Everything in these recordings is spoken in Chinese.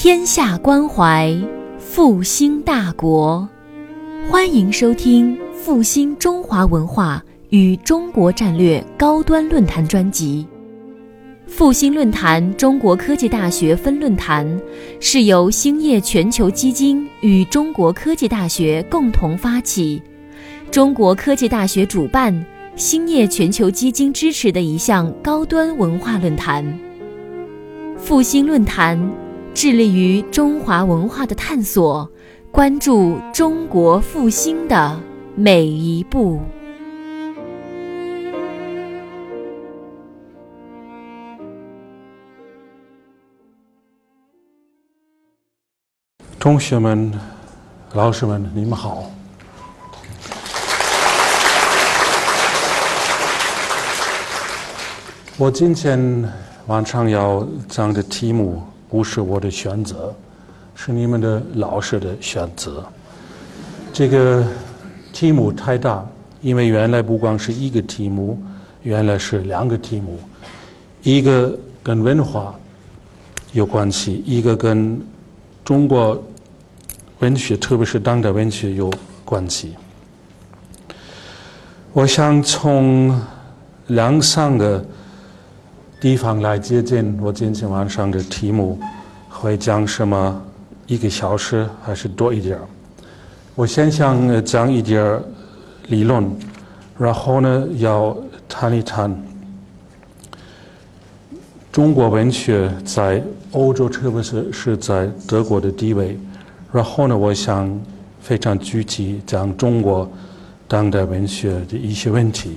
天下关怀，复兴大国。欢迎收听《复兴中华文化与中国战略高端论坛》专辑。复兴论坛中国科技大学分论坛是由兴业全球基金与中国科技大学共同发起，中国科技大学主办，兴业全球基金支持的一项高端文化论坛。复兴论坛致力于中华文化的探索，关注中国复兴的每一步。同学们、老师们，你们好。我今天晚上要讲的题目不是我的选择，是你们的老师的选择。这个题目太大，因为原来不光是一个题目，原来是两个题目，一个跟文化有关系，一个跟中国文学，特别是当代文学有关系。我想从两三个地方来接近我今天晚上的题目，会讲什么？一个小时还是多一点儿？我先想讲一点儿理论，然后呢，要谈一谈中国文学在欧洲，特别是是在德国的地位。然后呢，我想非常具体讲中国当代文学的一些问题。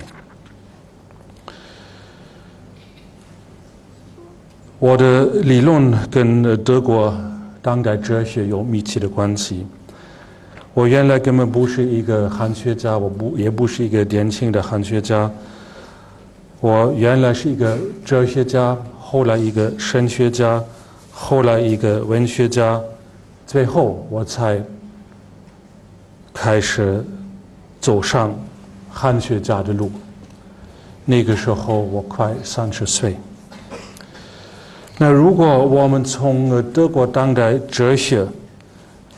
我的理论跟德国当代哲学有密切的关系。我原来根本不是一个汉学家，我不也不是一个典型的汉学家。我原来是一个哲学家，后来一个神学家，后来一个文学家，最后我才开始走上汉学家的路。那个时候我快三十岁。那如果我们从德国当代哲学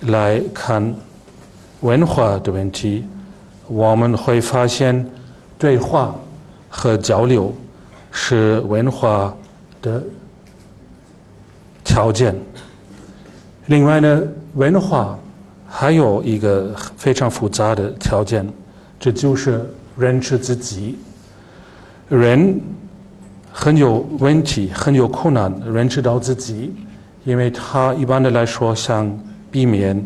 来看文化的问题，我们会发现对话和交流是文化的条件。另外呢，文化还有一个非常复杂的条件，这就是认识自己。人很有问题，很有困难认识到自己，因为他一般的来说想避免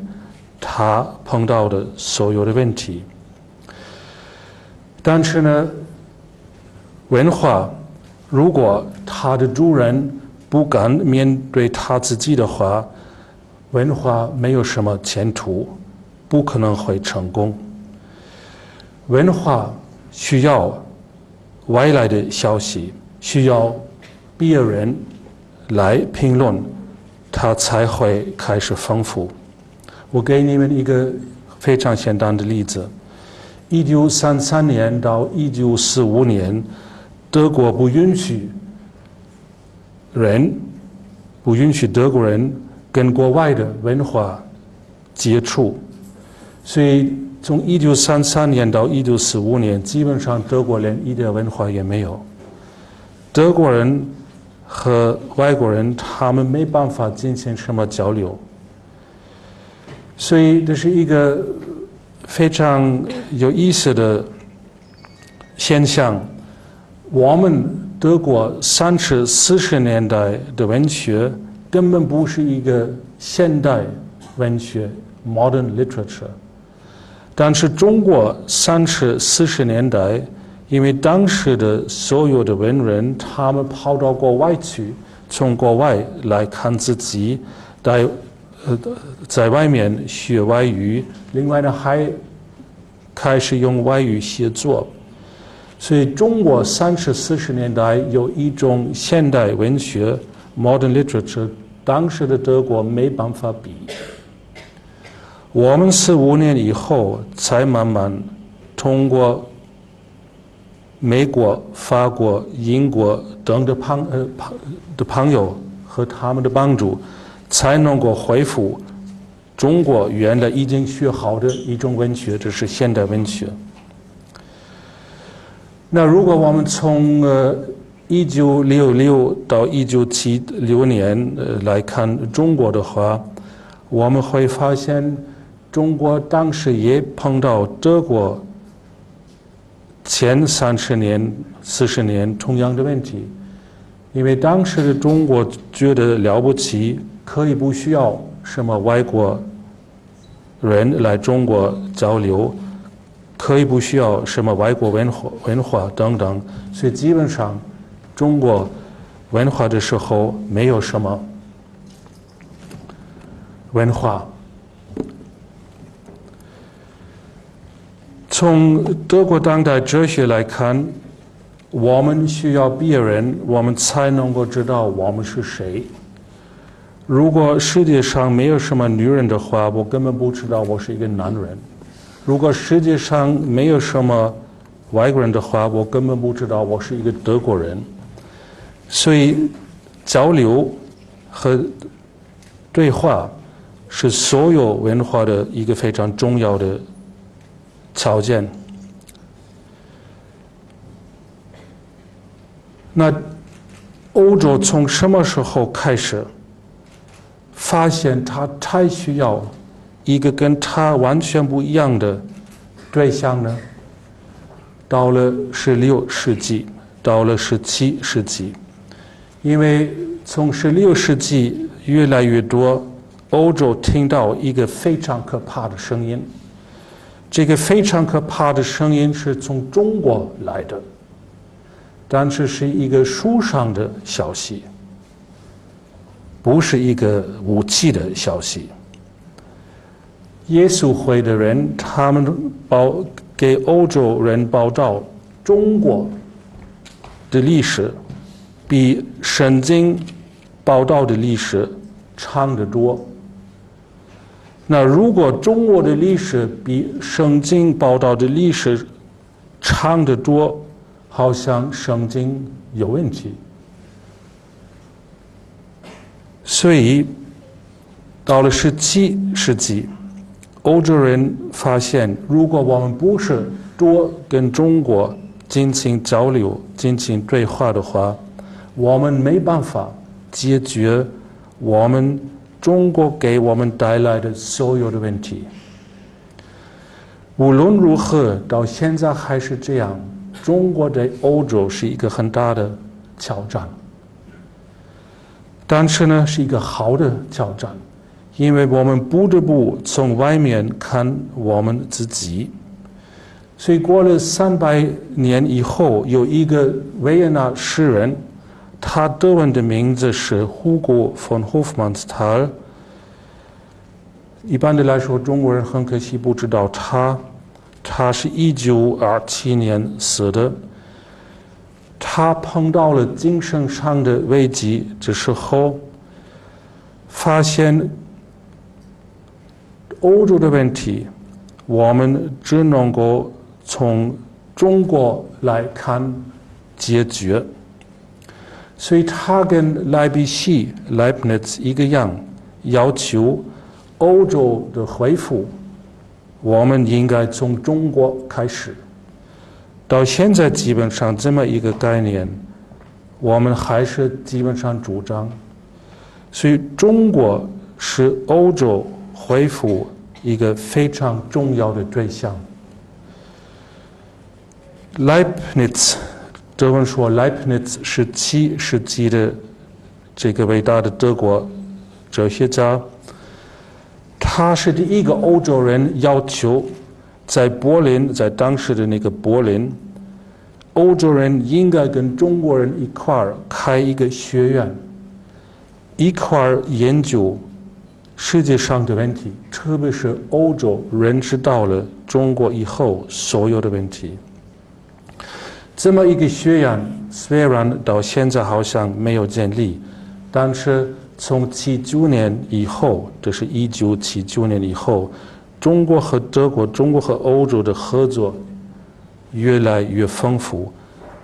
他碰到的所有的问题。但是呢，文化如果他的主人不敢面对他自己的话，文化没有什么前途，不可能会成功。文化需要外来的消息，需要别人来评论，它才会开始丰富。我给你们一个非常简单的例子：一九三三年到一九四五年，德国不允许人，不允许德国人跟国外的文化接触，所以从一九三三年到一九四五年，基本上德国连一点文化也没有。德国人和外国人他们没办法进行什么交流，所以这是一个非常有意思的现象。我们德国三十四十年代的文学根本不是一个现代文学 （modern literature），但是中国三十四十年代。因为当时的所有的文人，他们跑到国外去，从国外来看自己，在呃在外面学外语，另外呢还开始用外语写作，所以中国三十四十年代有一种现代文学 （modern literature），当时的德国没办法比。我们四五年以后才慢慢通过。美国、法国、英国等的朋呃朋的朋友和他们的帮助，才能够恢复中国原来已经学好的一种文学，这是现代文学。那如果我们从呃一九六六到一九七六年呃来看中国的话，我们会发现中国当时也碰到德国前三十年、四十年同样的问题，因为当时的中国觉得了不起，可以不需要什么外国人来中国交流。可以不需要什么外国文化、文化等等，所以基本上中国文化的时候没有什么文化。从德国当代哲学来看，我们需要别人，我们才能够知道我们是谁。如果世界上没有什么女人的话，我根本不知道我是一个男人。如果世界上没有什么外国人的话，我根本不知道我是一个德国人。所以，交流和对话是所有文化的一个非常重要的条件。那欧洲从什么时候开始发现它太需要？一个跟他完全不一样的对象呢，到了十六世纪，到了十七世纪，因为从十六世纪越来越多欧洲听到一个非常可怕的声音，这个非常可怕的声音是从中国来的，但是是一个书上的消息，不是一个武器的消息。耶稣会的人，他们报给欧洲人报道中国的历史，比圣经报道的历史长得多。那如果中国的历史比圣经报道的历史长得多，好像圣经有问题。所以到了十七世纪。欧洲人发现，如果我们不是多跟中国进行交流、进行对话的话，我们没办法解决我们中国给我们带来的所有的问题。无论如何，到现在还是这样，中国在欧洲是一个很大的挑战，但是呢，是一个好的挑战。因为我们不得不从外面看我们自己，所以过了三百年以后，有一个维也纳诗人，他德文的名字是 Hugo von Hofmannsthal。一般的来说，中国人很可惜不知道他，他是一九二七年死的。他碰到了精神上的危机的时候，发现。欧洲的问题，我们只能够从中国来看解决。所以他跟莱比锡 （Leibniz） 一个样，要求欧洲的恢复，我们应该从中国开始。到现在，基本上这么一个概念，我们还是基本上主张。所以，中国是欧洲。恢复一个非常重要的对象。Leibniz，德文说 Leibniz 是七世纪的这个伟大的德国哲学家，他是第一个欧洲人要求在柏林，在当时的那个柏林，欧洲人应该跟中国人一块儿开一个学院，一块儿研究。世界上的问题，特别是欧洲认识到了中国以后所有的问题。这么一个学院，虽然到现在好像没有建立，但是从七九年以后，这是一九七九年以后，中国和德国、中国和欧洲的合作越来越丰富。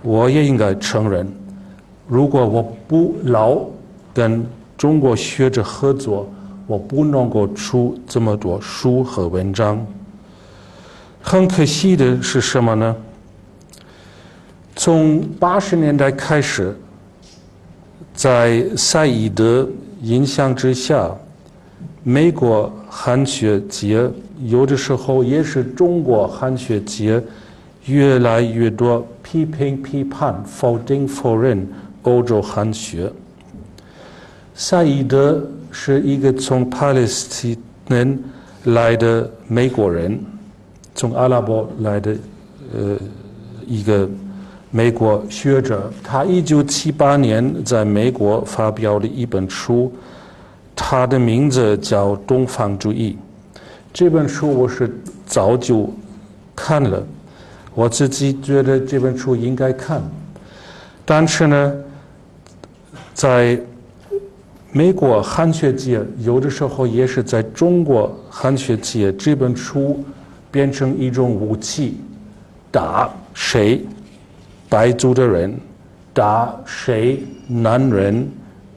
我也应该承认，如果我不老跟。中国学者合作，我不能够出这么多书和文章。很可惜的是什么呢？从八十年代开始，在赛义德影响之下，美国汉学界有的时候也是中国汉学界越来越多批评、批判、否定、否认欧洲汉学。赛义德是一个从巴勒斯坦来的美国人。从阿拉伯来的，呃，一个美国学者，他一九七八年在美国发表了一本书，他的名字叫《东方主义》。这本书我是早就看了，我自己觉得这本书应该看，但是呢，在美国汉学界，有的时候也是在中国汉学界，这本书。变成一种武器，打谁？白族的人，打谁？男人，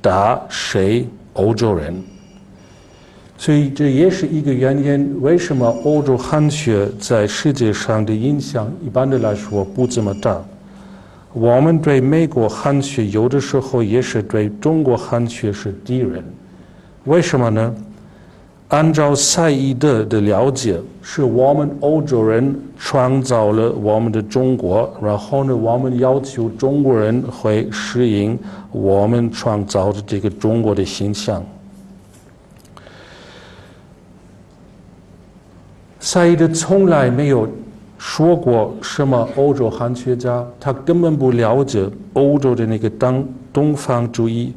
打谁？欧洲人。所以这也是一个原因，为什么欧洲汉学在世界上的影响一般的来说不这么大？我们对美国汉学有的时候也是对中国汉学是敌人，为什么呢？按照赛义德的了解，是我们欧洲人创造了我们的中国，然后呢，我们要求中国人会适应我们创造的这个中国的形象。赛义德从来没有说过什么欧洲汉学家，他根本不了解欧洲的那个东东方主义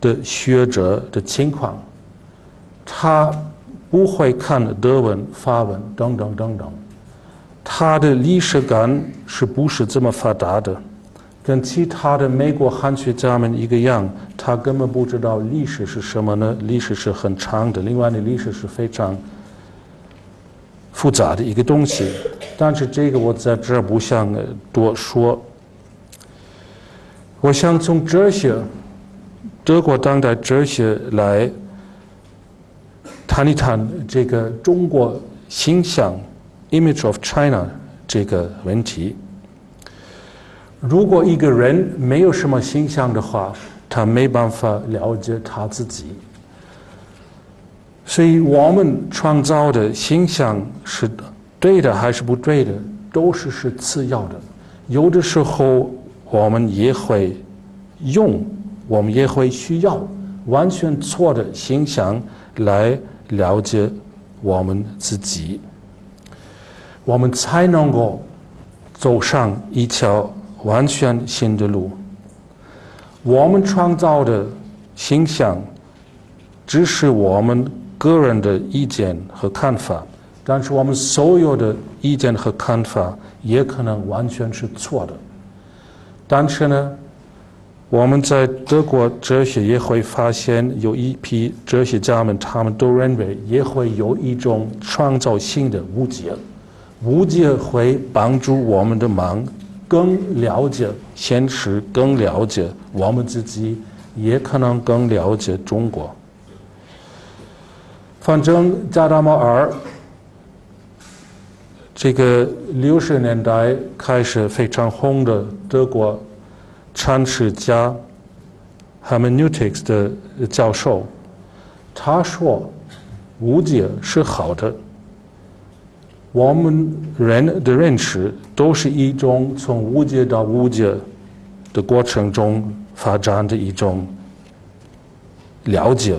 的学者的情况。他不会看德文、法文等等等等，他的历史感是不是这么发达的？跟其他的美国汉学家们一个样，他根本不知道历史是什么呢？历史是很长的，另外呢，历史是非常复杂的一个东西。但是这个我在这儿不想多说。我想从哲学，德国当代哲学来。谈一谈这个中国形象 （image of China） 这个问题。如果一个人没有什么形象的话，他没办法了解他自己。所以我们创造的形象是对的还是不对的，都是是次要的。有的时候我们也会用，我们也会需要完全错的形象来。了解我们自己，我们才能够走上一条完全新的路。我们创造的形象只是我们个人的意见和看法，但是我们所有的意见和看法也可能完全是错的。但是呢？我们在德国哲学也会发现，有一批哲学家们，他们都认为也会有一种创造性的误解，误解会帮助我们的忙，更了解现实，更了解我们自己，也可能更了解中国。反正加达摩尔这个六十年代开始非常红的德国。阐释家 hermeneutics 的教授，他说误解是好的。我们人的认识都是一种从误解到误解的过程中发展的一种了解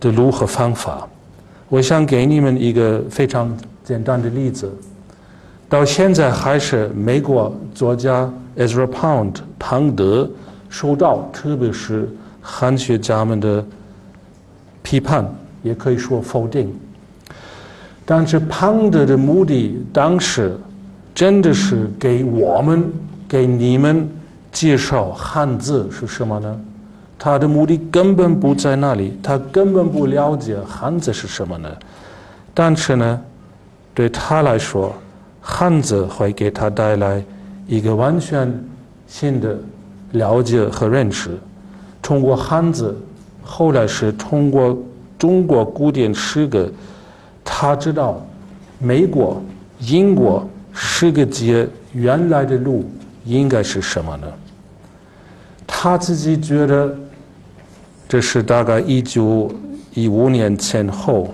的路和方法。我想给你们一个非常简单的例子，到现在还是美国作家。Ezra Pound 庞德受到，特别是汉学家们的批判，也可以说否定。但是庞德的目的，当时真的是给我们、给你们介绍汉字是什么呢？他的目的根本不在那里，他根本不了解汉字是什么呢？但是呢，对他来说，汉字会给他带来。一个完全新的了解和认识，通过汉字，后来是通过中国古典诗歌，他知道美国、英国诗歌界原来的路应该是什么呢？他自己觉得，这是大概一九一五年前后，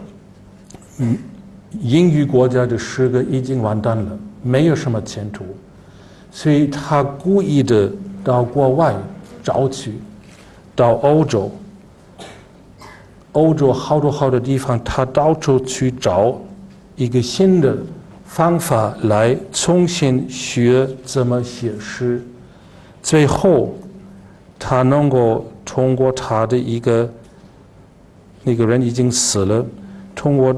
嗯，英语国家的诗歌已经完蛋了，没有什么前途，所以他故意的到国外找去，到欧洲，欧洲好多好多地方，他到处去找一个新的方法来重新学怎么写诗，最后。他能够通过他的一个那个人已经死了，通过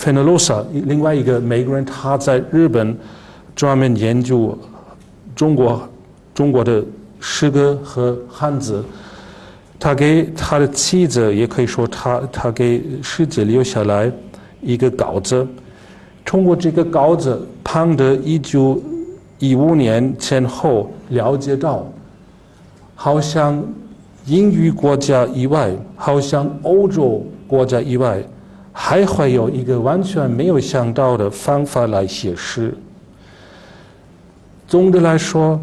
费纳罗萨另外一个美国人，他在日本专门研究中国中国的诗歌和汉字，他给他的妻子也可以说他他给世界留下来一个稿子，通过这个稿子，庞德一九一五年前后了解到。好像英语国家以外，好像欧洲国家以外，还会有一个完全没有想到的方法来写诗。总的来说，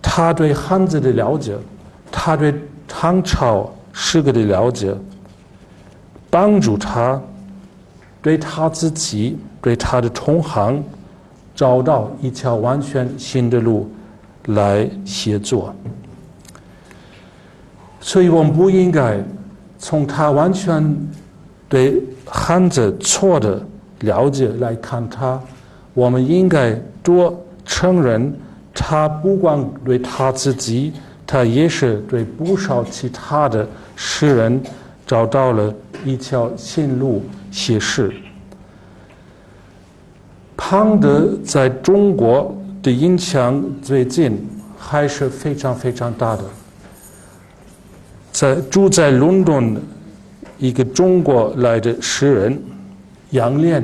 他对汉字的了解，他对唐朝诗歌的了解，帮助他对他自己、对他的同行找到一条完全新的路。来写作，所以我们不应该从他完全对汉字错的了解来看他，我们应该多承认他不光对他自己，他也是对不少其他的诗人找到了一条新路写诗。庞德在中国。的影响最近还是非常非常大的。在住在伦敦一个中国来的诗人杨炼，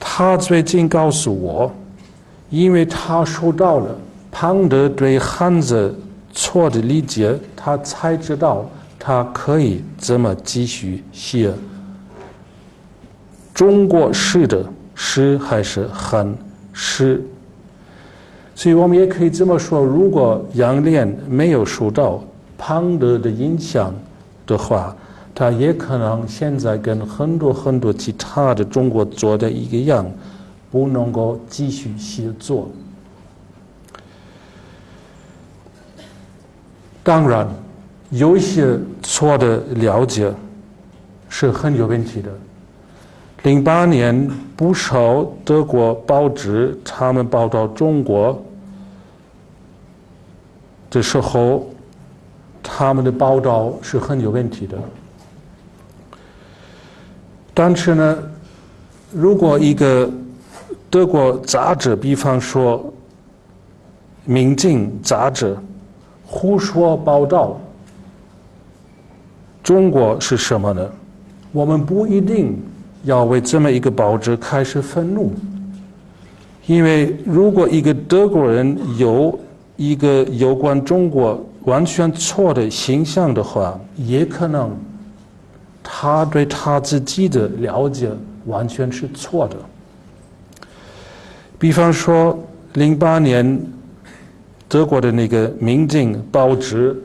他最近告诉我，因为他受到了庞德对汉字错的理解，他才知道他可以怎么继续写中国式的诗还是汉诗。所以我们也可以这么说：如果杨炼没有受到庞德的影响的话，他也可能现在跟很多很多其他的中国做的一个样，不能够继续写作。当然，有一些错的了解是很有问题的。零八年，不少德国报纸他们报道中国的时候，他们的报道是很有问题的。但是呢，如果一个德国杂志，比方说《明镜》杂志，胡说报道中国是什么呢？我们不一定。要为这么一个报纸开始愤怒，因为如果一个德国人有一个有关中国完全错的形象的话，也可能他对他自己的了解完全是错的。比方说，零八年德国的那个《明镜》报纸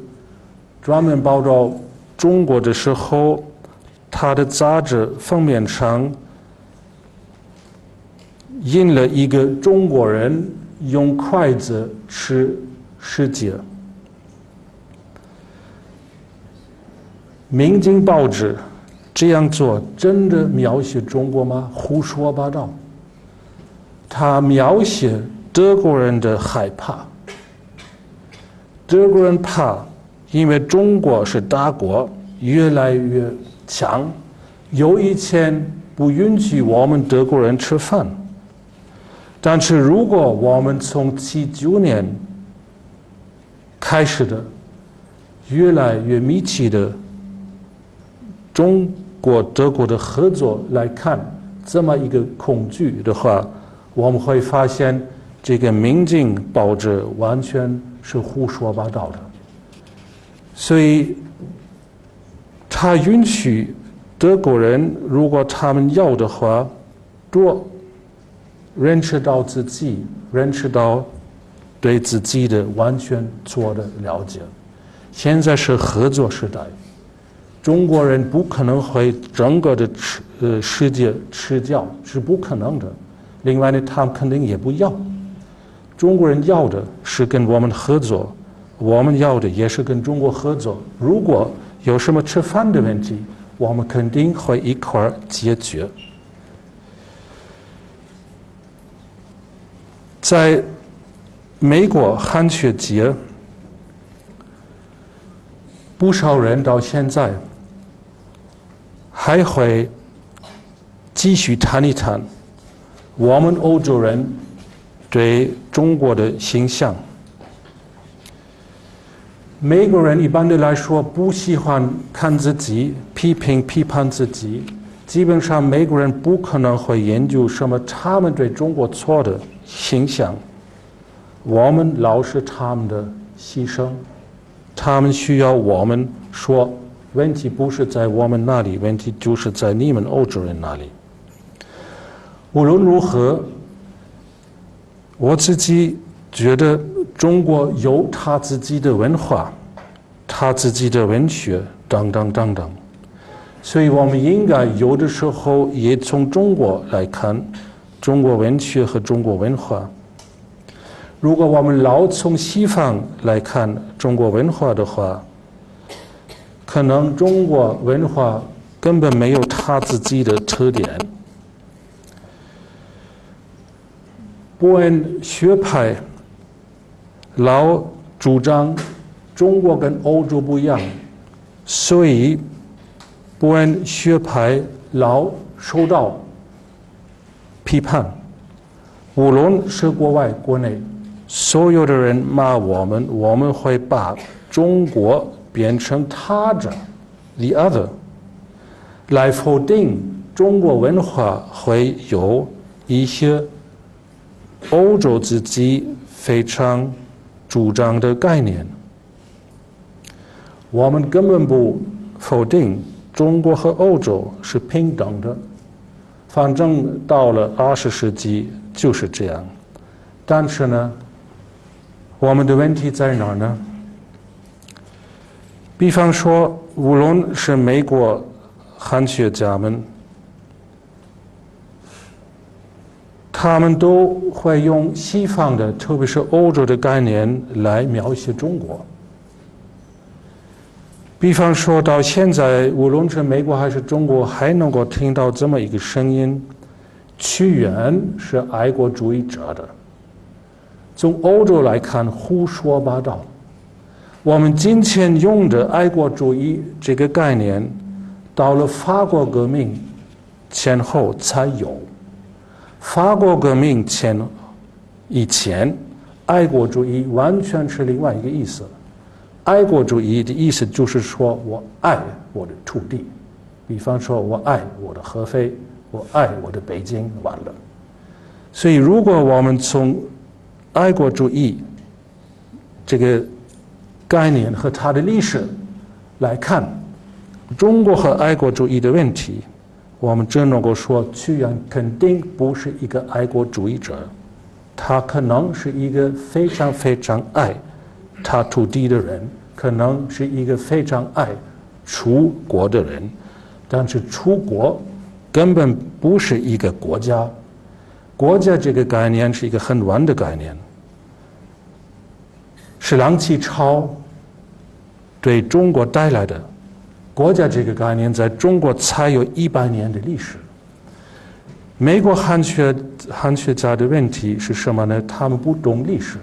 专门报道中国的时候。他的杂志封面上印了一个中国人用筷子吃世界。明镜报纸这样做真的描写中国吗？胡说八道。他描写德国人的害怕，德国人怕，因为中国是大国，越来越。强，有一天不允许我们德国人吃饭。但是如果我们从七九年开始的越来越密切的中国德国的合作来看这么一个恐惧的话，我们会发现这个《明镜》报纸完全是胡说八道的。所以他允许德国人，如果他们要的话，多认识到自己，认识到对自己的完全做的了解。现在是合作时代，中国人不可能会整个的吃呃世界吃掉，是不可能的。另外呢，他们肯定也不要。中国人要的是跟我们合作，我们要的也是跟中国合作。如果有什么吃饭的问题，我们肯定会一块儿解决。在美国汉学节，不少人到现在还会继续谈一谈。我们欧洲人对中国的形象，美国人一般的来说不喜欢看自己、批评、批判自己。基本上，美国人不可能会研究什么他们对中国错的形象。我们老是他们的牺牲，他们需要我们说，问题不是在我们那里，问题就是在你们欧洲人那里。无论如何，我自己觉得中国有他自己的文化，他自己的文学等等等等，所以我们应该有的时候也从中国来看中国文学和中国文化。如果我们老从西方来看中国文化的话，可能中国文化根本没有他自己的特点。波恩学派老主张中国跟欧洲不一样，所以波恩学派老受到批判。无论是国外国内，所有的人骂我们，我们会把中国变成他者 （the other） 来否定中国文化会有一些。欧洲自己非常主张的概念，我们根本不否定中国和欧洲是平等的，反正到了二十世纪就是这样。但是呢，我们的问题在哪儿呢？比方说，无论是美国汉学家们。他们都会用西方的，特别是欧洲的概念来描写中国。比方说到现在，无论是美国还是中国，还能够听到这么一个声音：屈原是爱国主义者的。从欧洲来看，胡说八道。我们今天用的爱国主义这个概念，到了法国革命前后才有。法国革命前以前，爱国主义完全是另外一个意思。爱国主义的意思就是说我爱我的土地，比方说我爱我的合肥，我爱我的北京，完了。所以，如果我们从爱国主义这个概念和它的历史来看中国和爱国主义的问题。我们只能够说，屈原肯定不是一个爱国主义者，他可能是一个非常非常爱他土地的人，可能是一个非常爱楚国的人，但是楚国根本不是一个国家，国家这个概念是一个很乱的概念，是梁启超对中国带来的。国家这个概念在中国才有一百年的历史。美国汉学汉学家的问题是什么呢？他们不懂历史，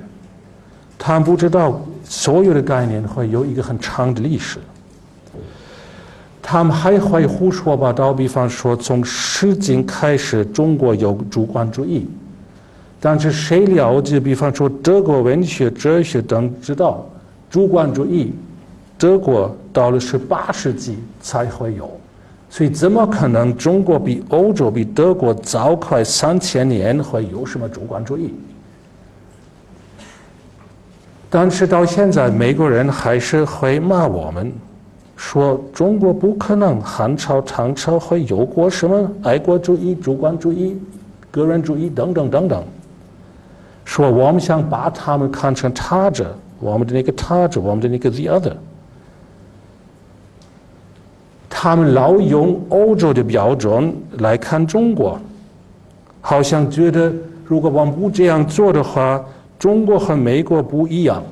他们不知道所有的概念会有一个很长的历史。他们还会胡说八道，比方说从《诗经》开始，中国有主观主义，但是谁了解？比方说德国文学、哲学等，知道主观主义。德国到了十八世纪才会有，所以怎么可能中国比欧洲比德国早快三千年会有什么主观主义？但是到现在，美国人还是会骂我们，说中国不可能汉朝、唐朝会有过什么爱国主义、主观主义、个人主义等等等等。说我们想把他们看成他者，我们的那个他者，我们的那个 the other。他们老用欧洲的标准来看中国，好像觉得如果我们不这样做的话，中国和美国不一样。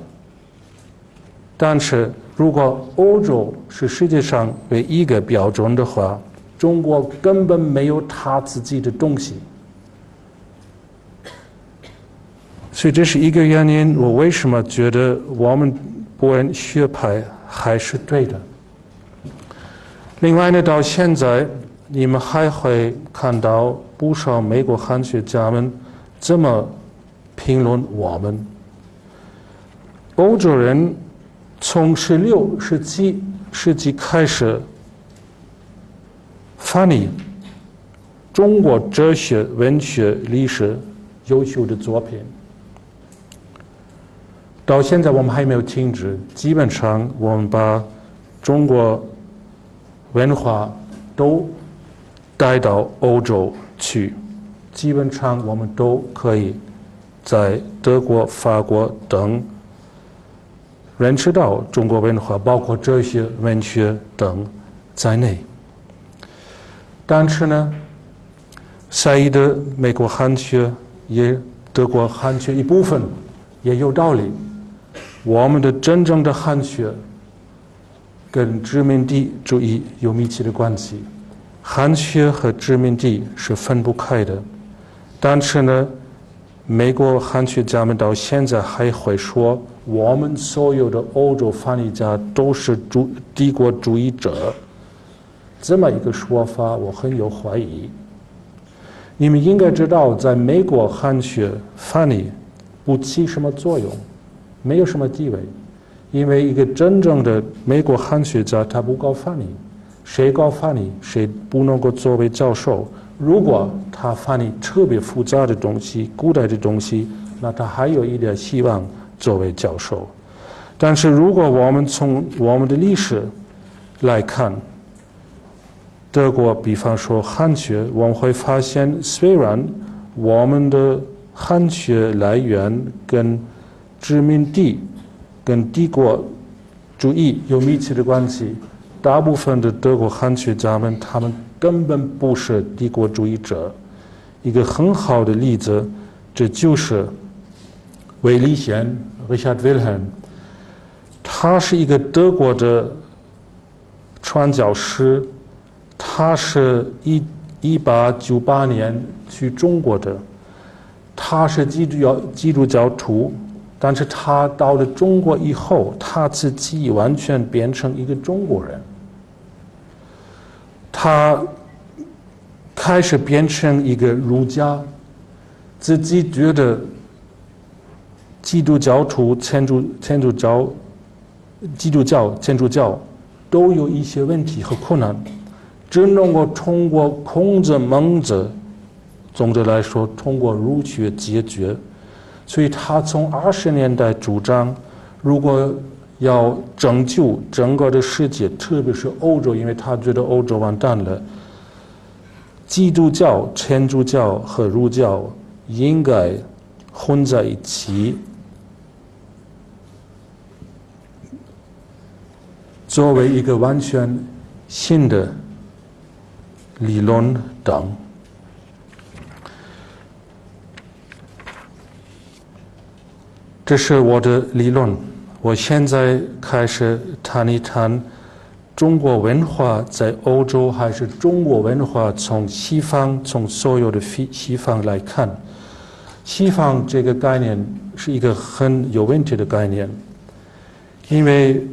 但是如果欧洲是世界上唯一一个标准的话，中国根本没有他自己的东西。所以这是一个原因，我为什么觉得我们博恩学派还是对的。另外呢，到现在你们还会看到不少美国汉学家们这么评论我们：欧洲人从十六、十七世纪开始翻译中国哲学、文学、历史优秀的作品，到现在我们还没有停止。基本上，我们把中国。文化都带到欧洲去，基本上我们都可以在德国、法国等认识到中国文化，包括哲学、文学等在内。但是呢，塞的美国汉学也德国汉学一部分也有道理，我们的真正的汉学。跟殖民地主义有密切的关系，汉学和殖民地是分不开的。但是呢，美国汉学家们到现在还会说，我们所有的欧洲翻译家都是主帝国主义者。这么一个说法，我很有怀疑。你们应该知道，在美国汉学翻译不起什么作用，没有什么地位。因为一个真正的美国汉学家，他不搞翻译，谁搞翻译，谁不能够作为教授。如果他翻译特别复杂的东西、古代的东西，那他还有一点希望作为教授。但是如果我们从我们的历史来看，德国，比方说汉学，我们会发现，虽然我们的汉学来源跟殖民地。跟帝国主义有密切的关系。大部分的德国汉学家们，他们根本不是帝国主义者。一个很好的例子，这就是韦利贤 （Richard Wilhelm）。他是一个德国的传教士，他是一一八九八年去中国的，他是基督教基督教徒。但是他到了中国以后，他自己完全变成一个中国人。他开始变成一个儒家，自己觉得基督教徒、天主天主教、基督教、天主教都有一些问题和困难，只能够通过孔子、孟子，总的来说，通过儒学解决。所以他从二十年代主张，如果要拯救整个的世界，特别是欧洲，因为他觉得欧洲完蛋了，基督教、天主教和儒教应该混在一起，作为一个完全新的理论等。这是我的理论。我现在开始谈一谈中国文化在欧洲，还是中国文化从西方，从所有的西西方来看。西方这个概念是一个很有问题的概念，因为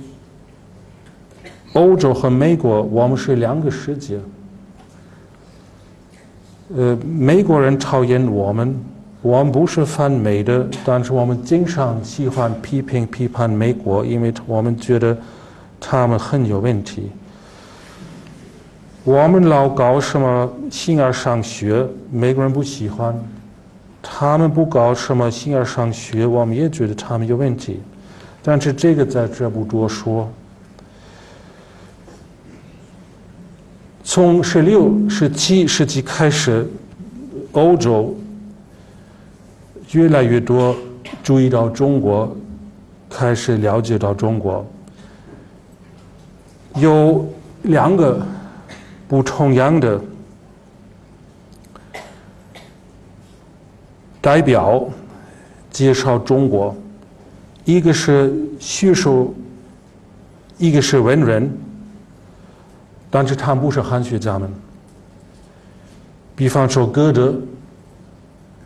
欧洲和美国我们是两个世界。呃，美国人讨厌我们。我们不是反美的，但是我们经常喜欢批评、批判美国，因为我们觉得他们很有问题。我们老搞什么形而上学，美国人不喜欢；他们不搞什么形而上学，我们也觉得他们有问题。但是这个在这不多说。从十六、十七世纪开始，欧洲越来越多注意到中国，开始了解到中国。有两个不同样的代表介绍中国，一个是学术，一个是文人。但是他们不是汉学家们。比方说歌德，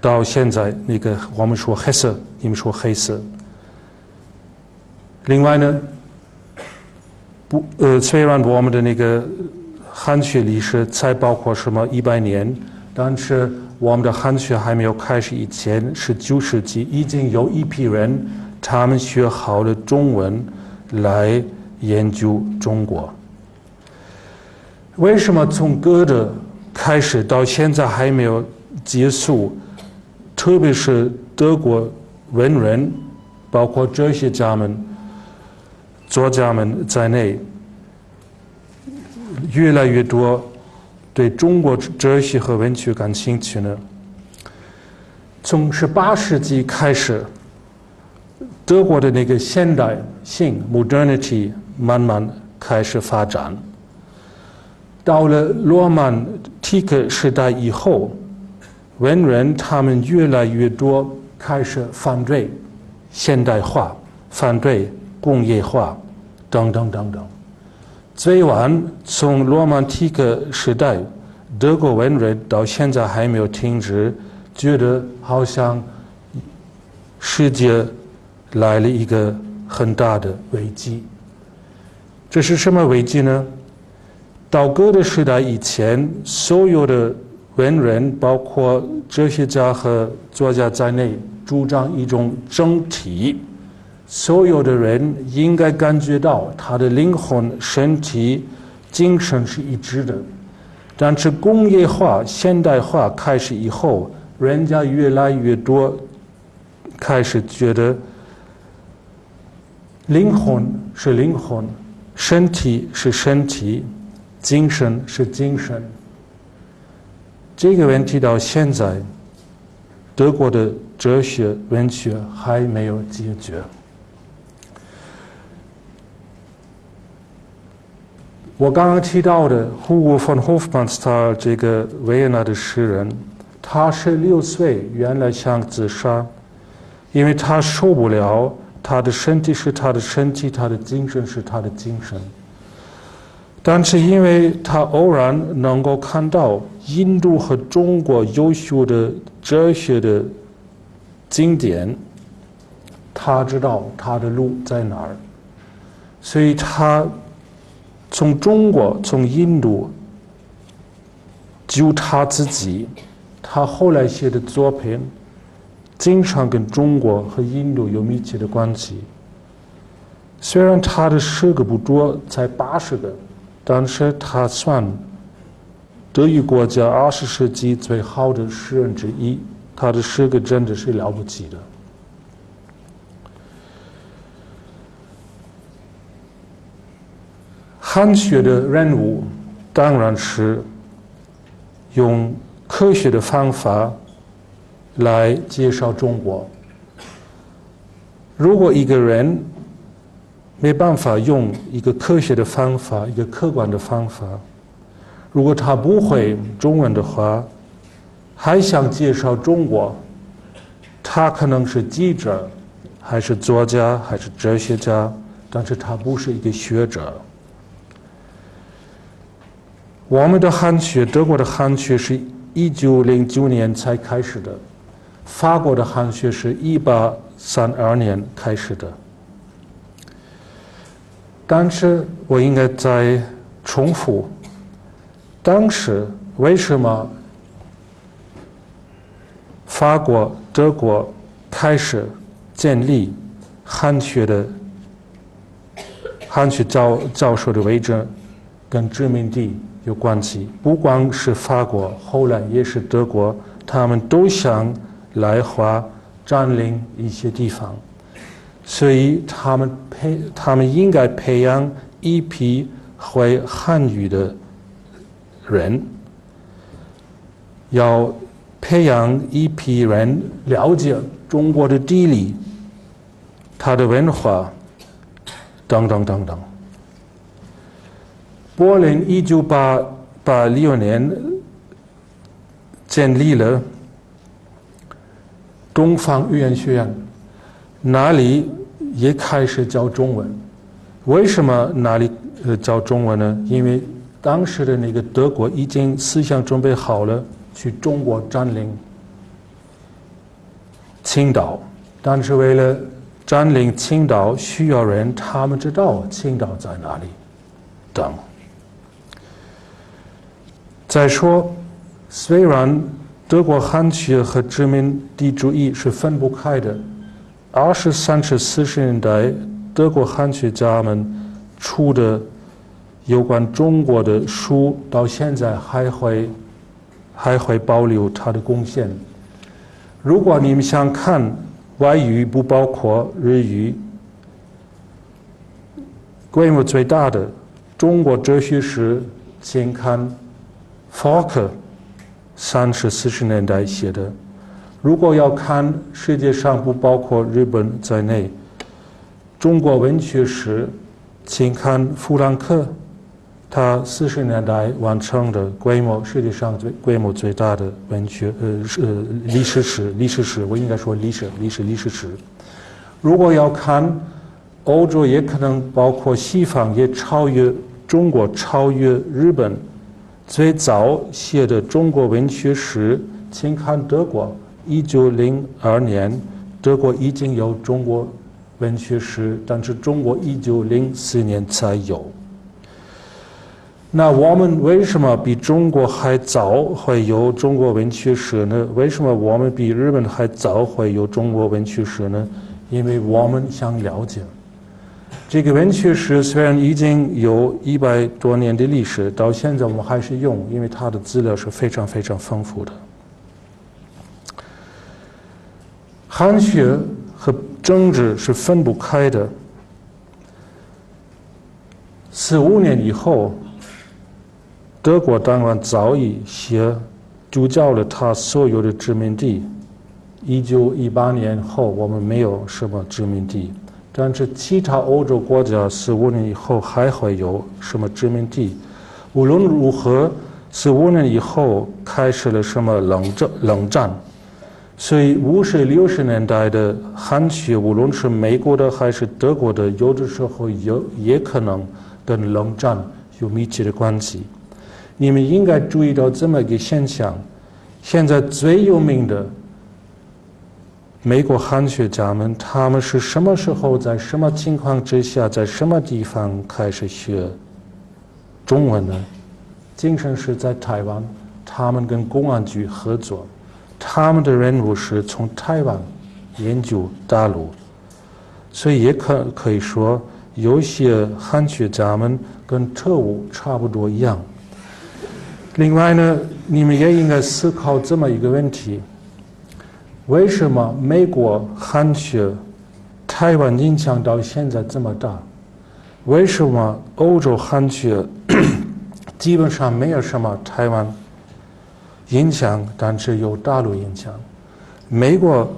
到现在那个我们说黑色，你们说黑色。另外呢，不呃，虽然我们的那个汉学历史才包括什么一百年，但是我们的汉学还没有开始以前，是九世纪已经有一批人，他们学好了中文来研究中国。为什么从歌德开始到现在还没有结束？特别是德国文人，包括哲学家们、作家们在内，越来越多对中国哲学和文学感兴趣呢？从十八世纪开始，德国的那个现代性 （modernity） 慢慢开始发展。到了罗曼蒂克时代以后，文人他们越来越多开始反对现代化、反对工业化等等等等。最晚从罗曼蒂克时代，德国文人到现在还没有停止，觉得好像世界来了一个很大的危机。这是什么危机呢？到歌德时代以前，所有的文人，包括哲学家和作家在内，主张一种整体。所有的人应该感觉到他的灵魂、身体、精神是一致的。但是工业化、现代化开始以后，人家越来越多开始觉得，灵魂是灵魂，身体是身体。精神是精神，这个问题到现在，德国的哲学文学还没有解决。我刚刚提到的 h u g von Hofmannsthal 这个维也纳的诗人，他十六岁原来想自杀，因为他受不了他的身体是他的身体，他的精神是他的精神。但是，因为他偶然能够看到印度和中国优秀的哲学的经典，他知道他的路在哪儿，所以他从中国、从印度就他自己。他后来写的作品，经常跟中国和印度有密切的关系。虽然他的诗个不多，才八十个。但是他算德语国家二十世纪最好的诗人之一，他的诗歌真的是了不起的。汉学的任务当然是用科学的方法来介绍中国。如果一个人，没办法用一个科学的方法，一个客观的方法。如果他不会中文的话，还想介绍中国，他可能是记者，还是作家，还是哲学家，但是他不是一个学者。我们的汉学，德国的汉学是一九零九年才开始的，法国的汉学是一八三二年开始的。但是我应该再重复，当时为什么法国、德国开始建立汉学的汉学教教授的位置，跟殖民地有关系。不光是法国，后来也是德国，他们都想来华占领一些地方。所以他们培，他们应该培养一批会汉语的人，要培养一批人了解中国的地理、它的文化等等等等。柏林一九八八六年建立了东方语言学院。哪里也开始教中文？为什么哪里呃教中文呢？因为当时的那个德国已经思想准备好了去中国占领青岛，但是为了占领青岛，需要人他们知道青岛在哪里等。再说，虽然德国汉学和殖民地主义是分不开的。二十三、十四十年代，德国汉学家们出的有关中国的书，到现在还会还会保留他的贡献。如果你们想看外语，不包括日语，规模最大的中国哲学史，请看法克三十四十年代写的。如果要看世界上不包括日本在内，中国文学史，请看弗兰克，他四十年代完成的规模世界上最规模最大的文学呃呃历史史历史史，我应该说历史历史历史史。如果要看欧洲，也可能包括西方，也超越中国，超越日本，最早写的中国文学史，请看德国。一九零二年，德国已经有中国文学史，但是中国一九零四年才有。那我们为什么比中国还早会有中国文学史呢？为什么我们比日本还早会有中国文学史呢？因为我们想了解这个文学史，虽然已经有一百多年的历史，到现在我们还是用，因为它的资料是非常非常丰富的。韩学和政治是分不开的。四五年以后，德国当然早已写主教了他所有的殖民地。一九一八年后，我们没有什么殖民地，但是其他欧洲国家四五年以后还会有什么殖民地。无论如何，四五年以后开始了什么冷战？冷战。所以五十六十年代的汉学，无论是美国的还是德国的，有的时候有也可能跟冷战有密切的关系。你们应该注意到这么一个现象：现在最有名的美国汉学家们，他们是什么时候、在什么情况之下、在什么地方开始学中文呢？精神是在台湾，他们跟公安局合作。他们的任务是从台湾研究大陆，所以也可可以说，有些汉学家们跟特务差不多一样。另外呢，你们也应该思考这么一个问题：为什么美国汉学台湾影响到现在这么大？为什么欧洲汉学 基本上没有什么台湾？影响，但是有大陆影响。美国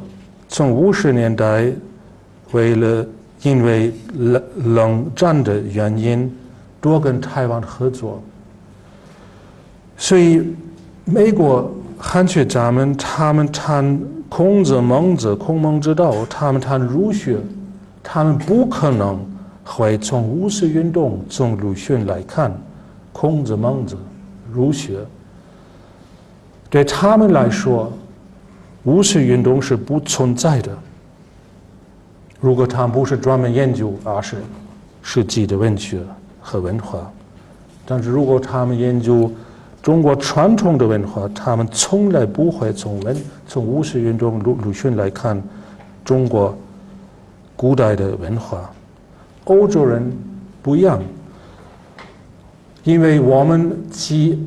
从五十年代为了因为冷冷战的原因，多跟台湾合作，所以美国汉学家们他们谈孔子、孟子、孔孟之道，他们谈儒学，他们不可能会从五四运动、从鲁迅来看孔子、孟子、儒学。对他们来说，五四运动是不存在的。如果他们不是专门研究而是实际的文学和文化，但是如果他们研究中国传统的文化，他们从来不会从文从五四运动鲁鲁迅来看中国古代的文化。欧洲人不一样，因为我们其。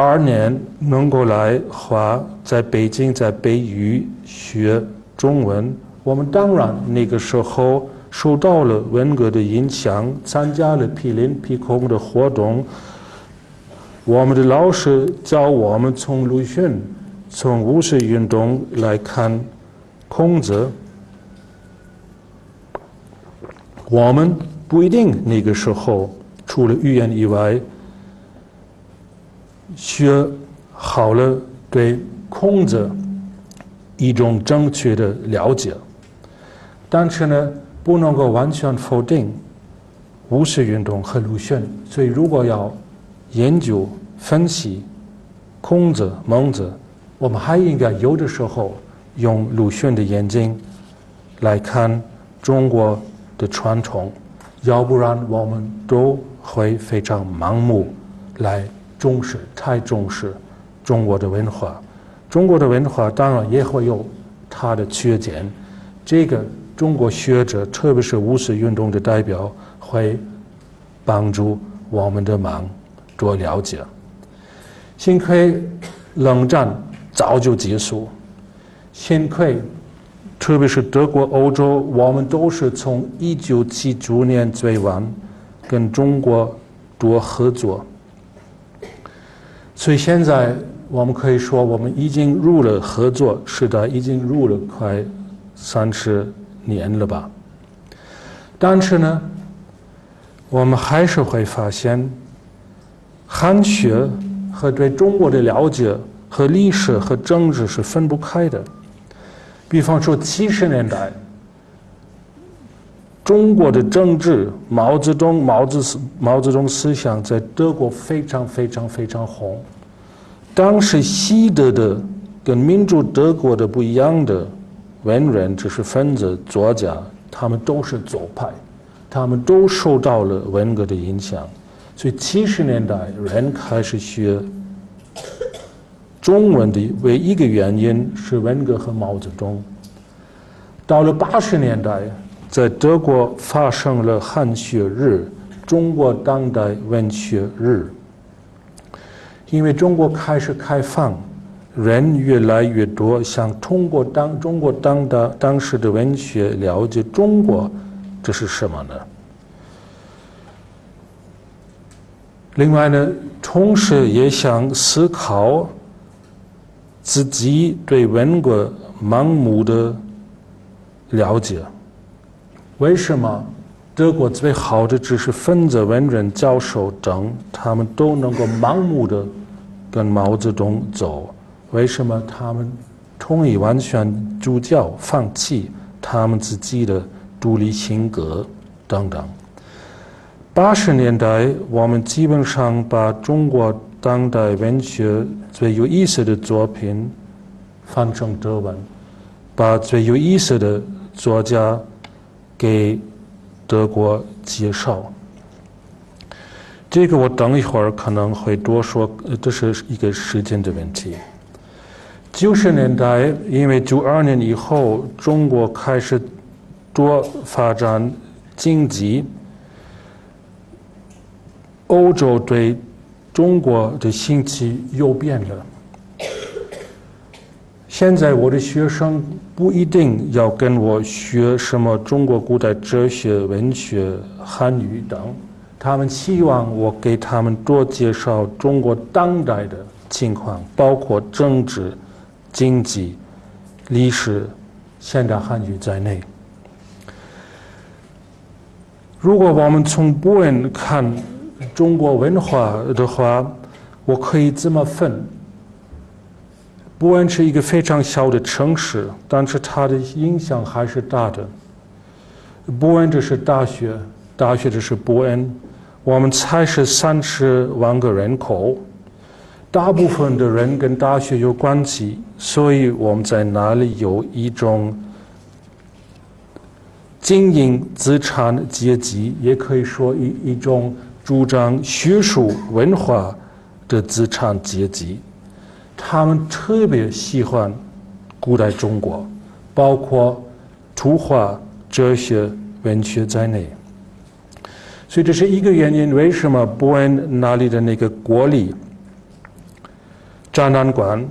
二年能够来华，在北京在北语学中文，我们当然那个时候受到了文革的影响，参加了批林批孔的活动。我们的老师教我们从鲁迅、从五四运动来看孔子。我们不一定那个时候除了语言以外，学好了对孔子一种正确的了解，但是呢，不能够完全否定五四运动和鲁迅。所以，如果要研究分析孔子、孟子，我们还应该有的时候用鲁迅的眼睛来看中国。的传统，要不然我们都会非常盲目来重视、太重视中国的文化。中国的文化当然也会有它的缺点，这个中国学者，特别是五四运动的代表，会帮助我们的忙多了解。幸亏冷战早就结束，幸亏。特别是德国、欧洲，我们都是从一九七九年最晚跟中国多合作，所以现在我们可以说，我们已经入了合作时代，已经入了快三十年了吧。但是呢，我们还是会发现，汉学和对中国的了解和历史和政治是分不开的。比方说，七十年代，中国的政治，毛泽东、毛泽毛泽东思想在德国非常非常非常红。当时西德的跟民主德国的不一样的文人、知识分子、作家，他们都是左派，他们都受到了文革的影响，所以七十年代人开始学。中文的唯一一个原因是文革和毛泽东。到了八十年代，在德国发生了汉学日、中国当代文学日。因为中国开始开放，人越来越多想通过当中国当代当时的文学了解中国，这是什么呢？另外呢，同时也想思考。自己对文革盲目的了解，为什么德国最好的知识分子、文人、教授等，他们都能够盲目的跟毛泽东走？为什么他们同意完全主教放弃他们自己的独立性格等等？八十年代，我们基本上把中国。当代文学最有意思的作品翻成德文，把最有意思的作家给德国介绍。这个我等一会儿可能会多说，这是一个时间的问题。九十年代，因为九二年以后中国开始多发展经济，欧洲对。中国的兴起又变了。现在我的学生不一定要跟我学什么中国古代哲学、文学、汉语等，他们希望我给他们多介绍中国当代的情况，包括政治、经济、历史、现代汉语在内。如果我们从波恩看。中国文化的话，我可以这么分：波恩是一个非常小的城市，但是它的影响还是大的。波恩这是大学，大学这是波恩，我们才是三十万个人口，大部分的人跟大学有关系，所以我们在那里有一种经营资产阶级，也可以说一一种。主张学术文化的资产阶级，他们特别喜欢古代中国，包括图画、哲学、文学在内。所以这是一个原因，为什么波恩那里的那个国立展览馆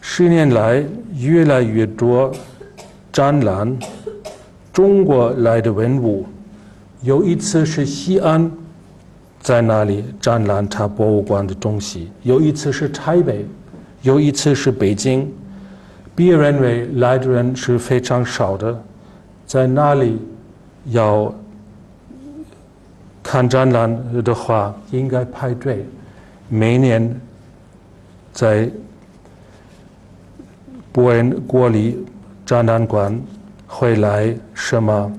十年来越来越多展览中国来的文物，有一次是西安在那里展览他博物馆的东西，有一次是台北，有一次是北京。别认为来的人是非常少的，在那里要看展览的话，应该排队。每年在博恩国里展览馆会来什么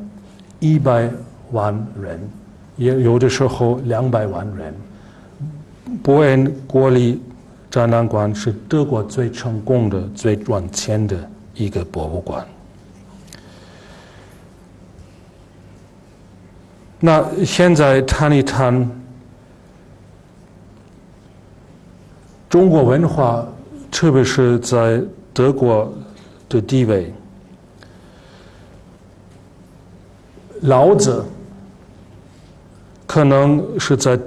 一百万人，也有的时候两百万人。博恩国立展览馆是德国最成功的、最赚钱的一个博物馆。那现在谈一谈中国文化，特别是在德国的地位。老子可能是在。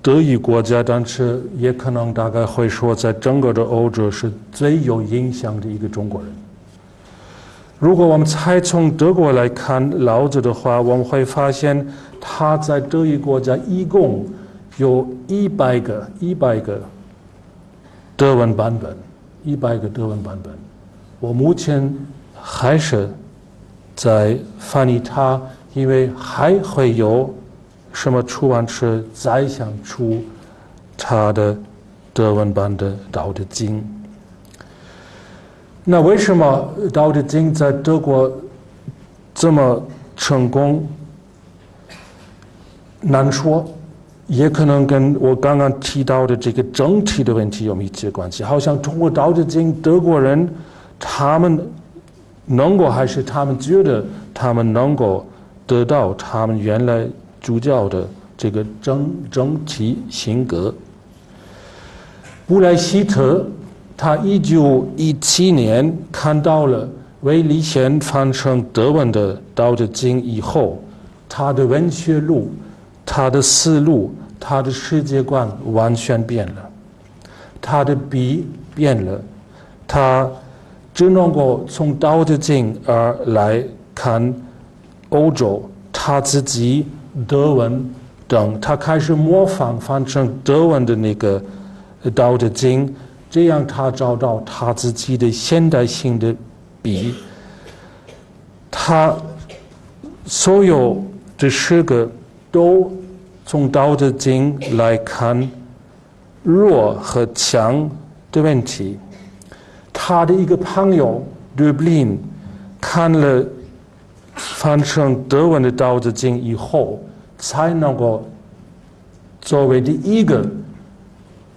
德语国家，但是也可能大概会说，在整个的欧洲是最有影响的一个中国人。如果我们才从德国来看老子的话，我们会发现他在德语国家一共有一百个一百个德文版本，一百个德文版本。我目前还是在翻译它，因为还会有。什么出版社再想出他的德文版的《道德经》？那为什么《道德经》在德国这么成功？难说，也可能跟我刚刚提到的这个整体的问题有密切关系。好像通过《道德经》，德国人他们能够，还是他们觉得他们能够得到他们原来。主教的这个整整体性格。布莱希特他一九一七年看到了为李贤翻成德文的《道德经》以后，他的文学路、他的思路、他的世界观完全变了，他的笔变了，他只能够从《道德经》而来看欧洲，他自己。德文等，他开始模仿翻成德文的那个《道德经》，这样他找到他自己的现代性的笔。他所有的十个都从《道德经》来看弱和强的问题。他的一个朋友 Dublin 看了。翻成德文的《道德经》以后，才能够作为第一个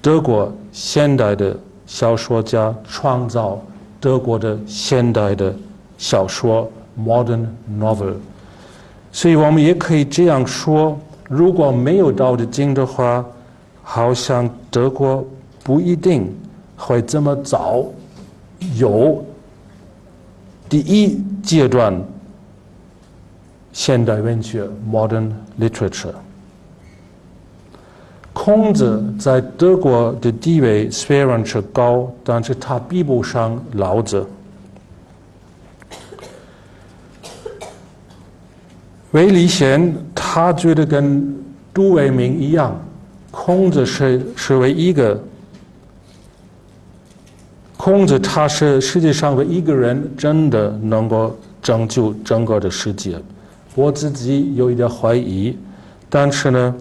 德国现代的小说家，创造德国的现代的小说 （modern novel）。所以我们也可以这样说：如果没有《道德经》的话，好像德国不一定会这么早有第一阶段。现代文学 （modern literature）。孔子在德国的地位虽然是高，但是他比不上老子。韦礼贤他觉得跟杜维明一样，孔子是是唯一一个，孔子他是世界上的一个人，真的能够拯救整个的世界。我自己有一点怀疑，但是呢，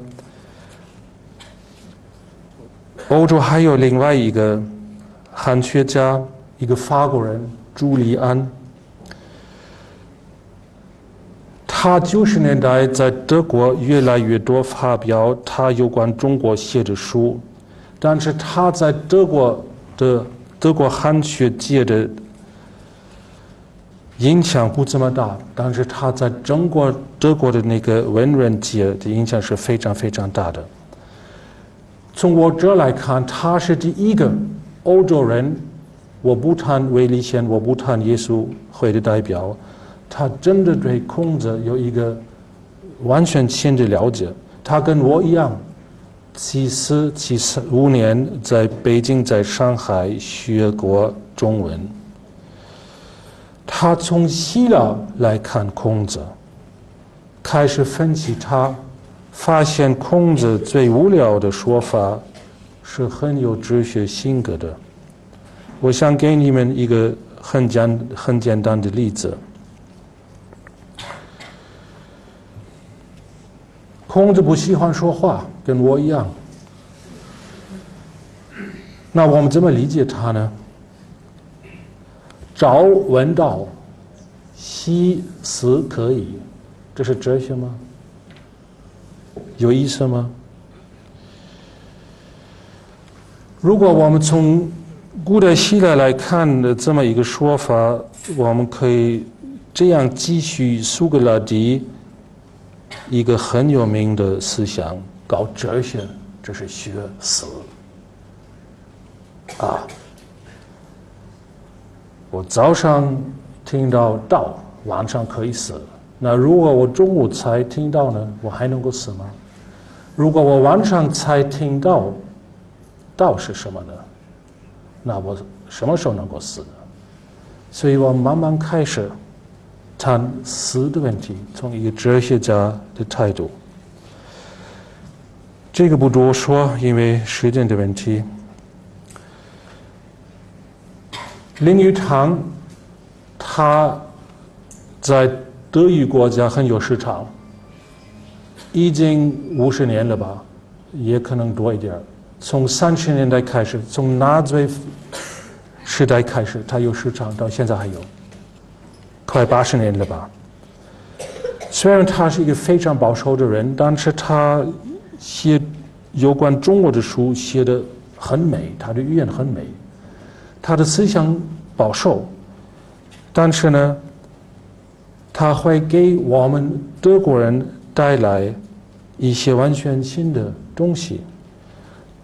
欧洲还有另外一个汉学家，一个法国人朱利安，他九十年代在德国越来越多发表他有关中国写的书，但是他在德国的德国汉学界的。影响不这么大，但是他在中国德国的那个文人界的影响是非常非常大的。从我这来看，他是第一个欧洲人。我不谈韦礼贤，我不谈耶稣会的代表，他真的对孔子有一个完全新的了解。他跟我一样，七四七四五年在北京、在上海学过中文。他从希腊来看孔子，开始分析他，发现孔子最无聊的说法是很有哲学性格的。我想给你们一个很简很简单的例子。孔子不喜欢说话，跟我一样。那我们怎么理解他呢？朝闻道，夕死可矣，这是哲学吗？有意思吗？如果我们从古代希腊来看的这么一个说法，我们可以这样继续苏格拉底一个很有名的思想：搞哲学，这是学死啊。我早上听到道，晚上可以死。那如果我中午才听到呢？我还能够死吗？如果我晚上才听到道是什么呢？那我什么时候能够死呢？所以我慢慢开始谈死的问题，从一个哲学家的态度。这个不多说，因为时间的问题。林语堂，他在德语国家很有市场，已经五十年了吧，也可能多一点从三十年代开始，从纳粹时代开始，他有市场，到现在还有，快八十年了吧。虽然他是一个非常保守的人，但是他写有关中国的书写的很美，他的语言很美。他的思想保守，但是呢，他会给我们德国人带来一些完全新的东西。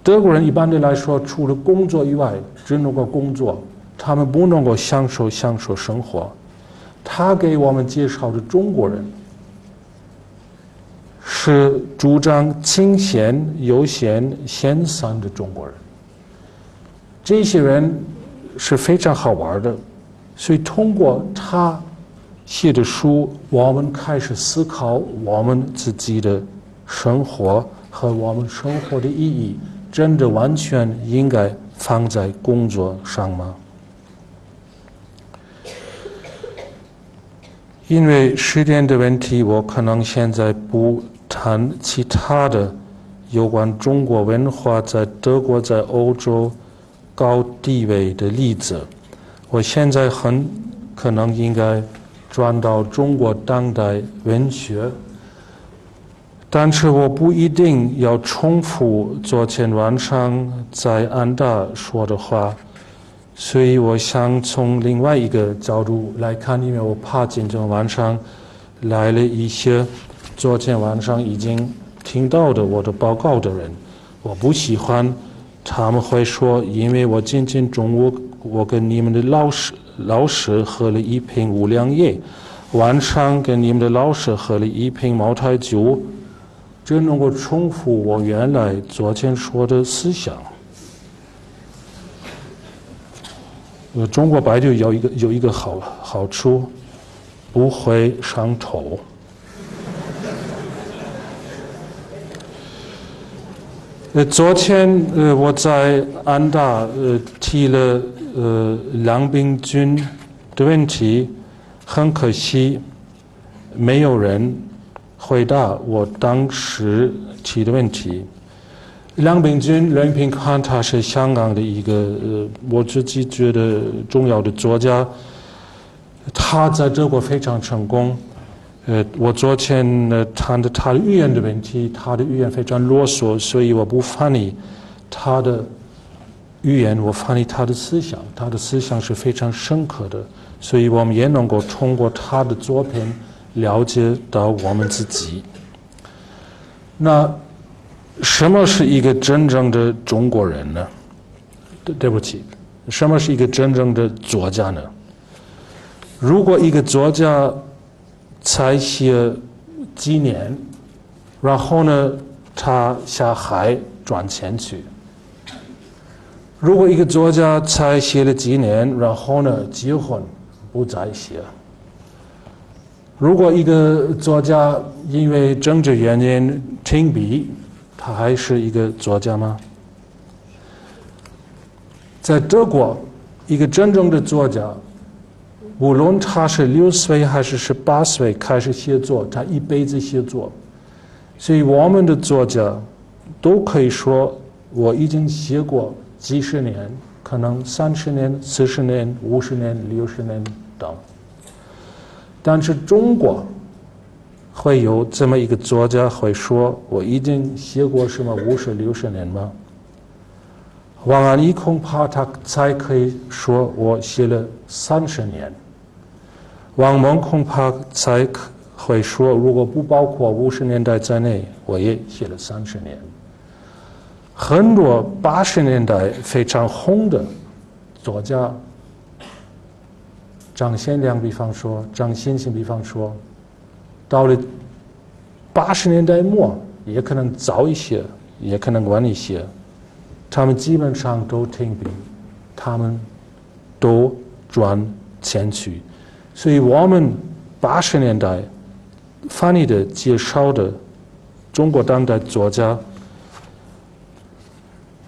德国人一般的来说，除了工作以外，只能够工作，他们不能够享受享受生活。他给我们介绍的中国人，是主张清闲、悠闲、闲散的中国人。这些人。是非常好玩的，所以通过他写的书，我们开始思考我们自己的生活和我们生活的意义，真的完全应该放在工作上吗？因为时间的问题，我可能现在不谈其他的有关中国文化在德国在欧洲。高地位的例子，我现在很可能应该转到中国当代文学，但是我不一定要重复昨天晚上在安大说的话，所以我想从另外一个角度来看，因为我怕今天晚上来了一些昨天晚上已经听到的我的报告的人，我不喜欢。他们会说：“因为我今天中午我跟你们的老师老师喝了一瓶五粮液，晚上跟你们的老师喝了一瓶茅台酒，这能够重复我原来昨天说的思想。”呃，中国白酒有一个有一个好好处，不会上头。呃，昨天呃，我在安大呃提了呃梁秉钧的问题，很可惜，没有人回答我当时提的问题。梁秉钧，任平看他是香港的一个呃，我自己觉得重要的作家，他在德国非常成功。呃，我昨天呢谈的他的语言的问题，他的语言非常啰嗦，所以我不翻译他的语言，我翻译他的思想。他的思想是非常深刻的，所以我们也能够通过他的作品了解到我们自己。那什么是一个真正的中国人呢？对对不起，什么是一个真正的作家呢？如果一个作家，才写几年，然后呢，他下海赚钱去。如果一个作家才写了几年，然后呢结婚，不再写。如果一个作家因为政治原因停笔，他还是一个作家吗？在德国，一个真正的作家，无论他是六岁还是十八岁开始写作，他一辈子写作。所以，我们的作家都可以说，我已经写过几十年，可能三十年、四十年、五十年、六十年等。但是中国会有这么一个作家会说：“我已经写过什么五十六十年吗？”王安忆恐怕他才可以说我写了三十年。王蒙恐怕才会说，如果不包括五十年代在内，我也写了三十年。很多八十年代非常红的作家。张先良，比方说张先生，比方说，到了八十年代末，也可能早一些，也可能晚一些，他们基本上都停笔，他们都转前去，所以我们八十年代翻译的介绍的中国当代作家，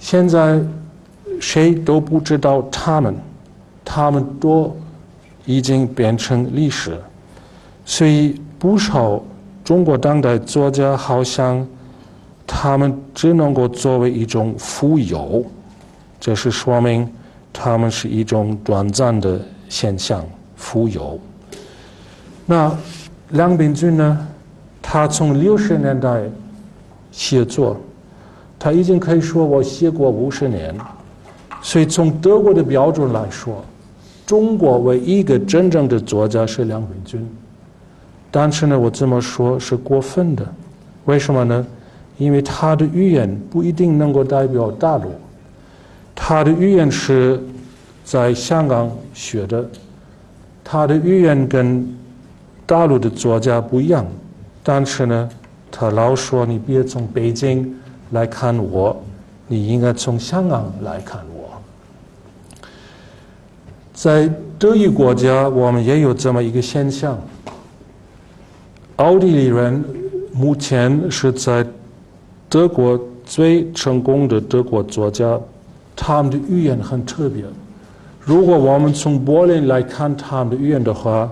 现在谁都不知道他们，他们都。已经变成历史，所以不少中国当代作家好像他们只能够作为一种浮游，这是说明他们是一种短暂的现象，浮游。那梁秉钧呢？他从六十年代写作，他已经可以说我写过五十年，所以从德国的标准来说。中国唯一一个真正的作家是梁秉钧，但是呢，我这么说是过分的，为什么呢？因为他的语言不一定能够代表大陆，他的语言是在香港学的，他的语言跟大陆的作家不一样，但是呢，他老说你别从北京来看我，你应该从香港来看我。在德语国家，我们也有这么一个现象。奥地利人目前是在德国最成功的德国作家，他们的语言很特别。如果我们从柏林来看他们的语言的话，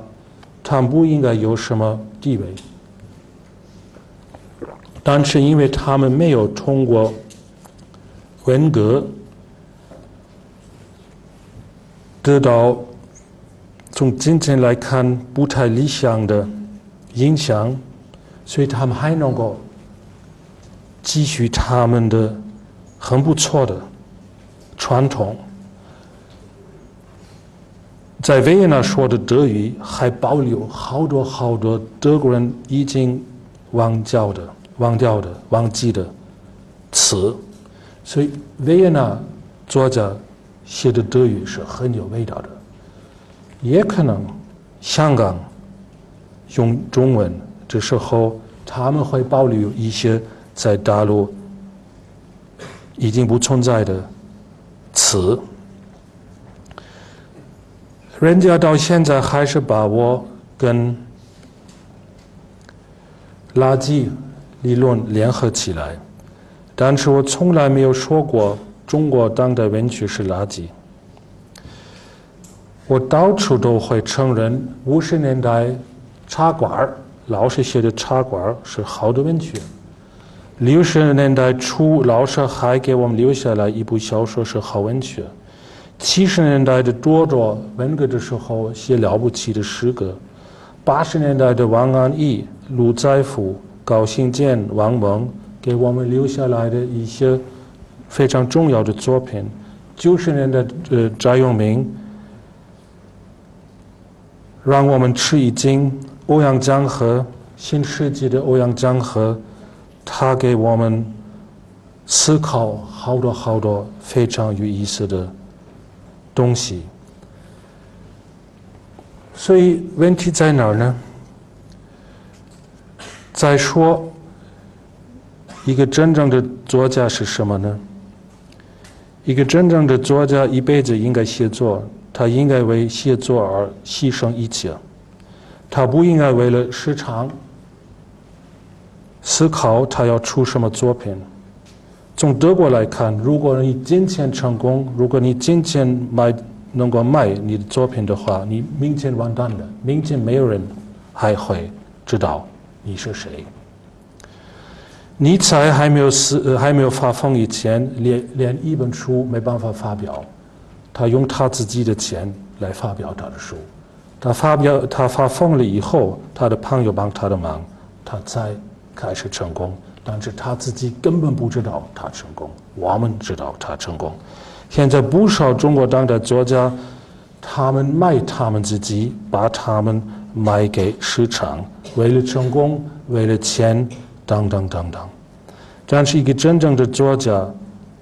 他们不应该有什么地位。但是因为他们没有通过文革。得到从今天来看不太理想的影响，所以他们还能够继续他们的很不错的传统。在维也纳说的德语还保留好多好多德国人已经忘掉的、忘掉的、忘记的词，所以维也纳作家。写的德语是很有味道的，也可能香港用中文这时候他们会保留一些在大陆已经不存在的词，人家到现在还是把我跟垃圾理论联合起来，但是我从来没有说过。中国当代文学是垃圾，我到处都会承认。五十年代茶馆老师写的茶馆是好的文学。六十年代初，老师还给我们留下来一部小说是好文学。七十年代的多多文革的时候写了不起的诗歌。八十年代的王安忆、陆载夫、高行健、王蒙给我们留下来的一些。非常重要的作品，九十年代的翟永明，让我们吃一惊。欧阳江河，新世纪的欧阳江河，他给我们思考好多好多非常有意思的东西。所以问题在哪儿呢？再说，一个真正的作家是什么呢？一个真正的作家一辈子应该写作，他应该为写作而牺牲一切，他不应该为了市场思考他要出什么作品。从德国来看，如果你今天成功，如果你今天卖能够卖你的作品的话，你明天完蛋了，明天没有人还会知道你是谁。尼采还没有死，还没有发疯以前，连连一本书没办法发表，他用他自己的钱来发表他的书。他发表，他发疯了以后，他的朋友帮他的忙，他才开始成功。但是他自己根本不知道他成功，我们知道他成功。现在不少中国当代作家，他们卖他们自己，把他们卖给市场，为了成功，为了钱，等等等等。但是一个真正的作家，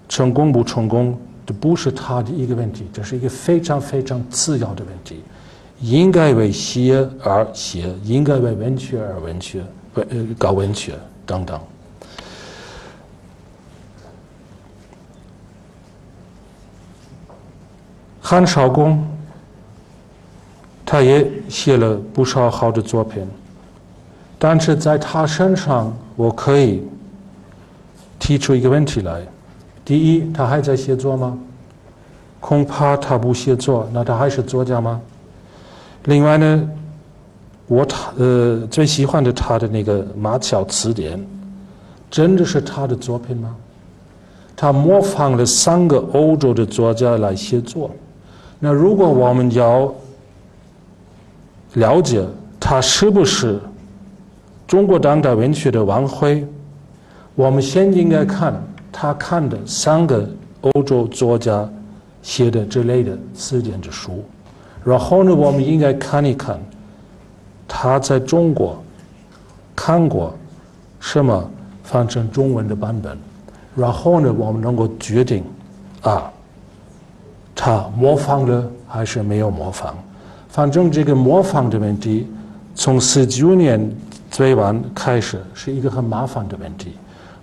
成功不成功，这不是他的一个问题，这是一个非常非常次要的问题。应该为写而写，应该为文学而文学，呃搞文学等等。韩少功，他也写了不少好的作品，但是在他身上，我可以提出一个问题来：第一，他还在写作吗？恐怕他不写作，那他还是作家吗？另外呢，我他呃最喜欢的他的那个《马桥词典》，真的是他的作品吗？他模仿了三个欧洲的作家来写作。那如果我们要了解他是不是中国当代文学的王辉，我们先应该看他看的三个欧洲作家写的之类的词典的书，然后呢，我们应该看一看他在中国看过什么翻成中文的版本，然后呢，我们能够决定啊。他模仿了还是没有模仿？反正这个模仿的问题，从四九年最晚开始是一个很麻烦的问题，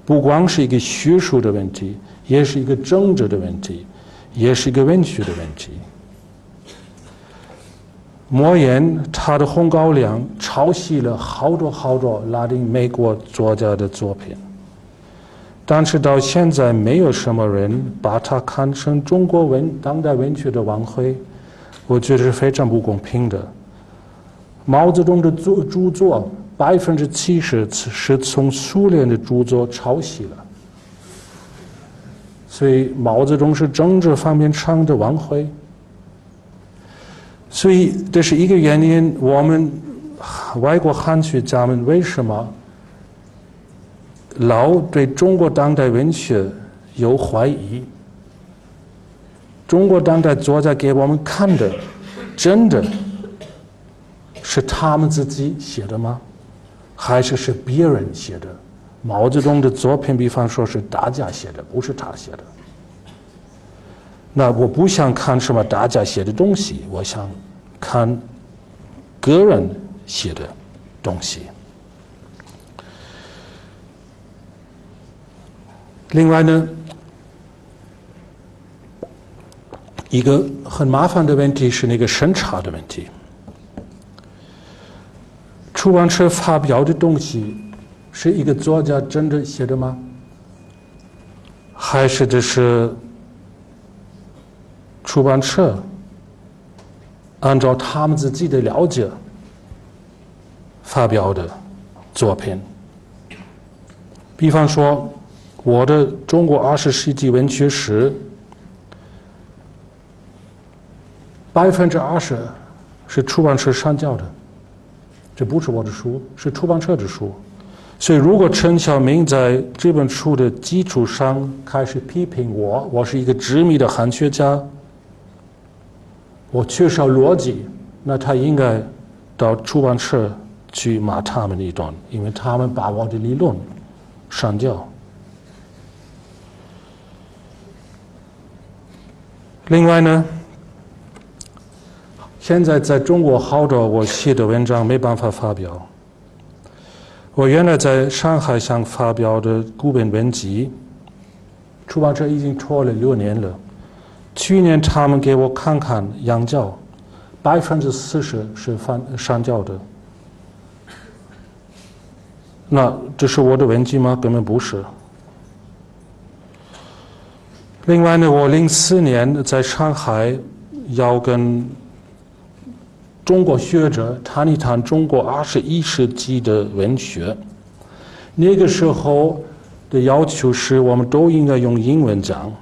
不光是一个学术的问题，也是一个政治的问题，也是一个文学的问题。莫言他的《红高粱》抄袭了好多好多拉丁美国作家的作品。但是到现在，没有什么人把他看成中国文当代文学的王辉，我觉得是非常不公平的。毛泽东的著著作百分之七十是从苏联的著作抄袭了，所以毛泽东是政治方面上的王辉。所以这是一个原因，我们外国汉学家们为什么？老对中国当代文学有怀疑。中国当代作家给我们看的，真的是他们自己写的吗？还是是别人写的？毛泽东的作品，比方说是大家写的，不是他写的。那我不想看什么大家写的东西，我想看个人写的东西。另外呢，一个很麻烦的问题是那个审查的问题。出版社发表的东西是一个作家真的写的吗？还是这是出版社按照他们自己的了解发表的作品？比方说。我的中国二十世纪文学史，百分之二十是出版社上交的，这不是我的书，是出版社的书。所以，如果陈晓明在这本书的基础上开始批评我，我是一个执迷的汉学家，我缺少逻辑，那他应该到出版社去骂他们一顿，因为他们把我的理论上交。另外呢，现在在中国好多我写的文章没办法发表。我原来在上海想发表的古本文集，出版社已经拖了六年了，去年他们给我看看洋教，百分之四十是翻上教的。那这是我的文集吗？根本不是。另外呢，我零四年在上海要跟中国学者谈一谈中国二十一世纪的文学。那个时候的要求是我们都应该用英文讲。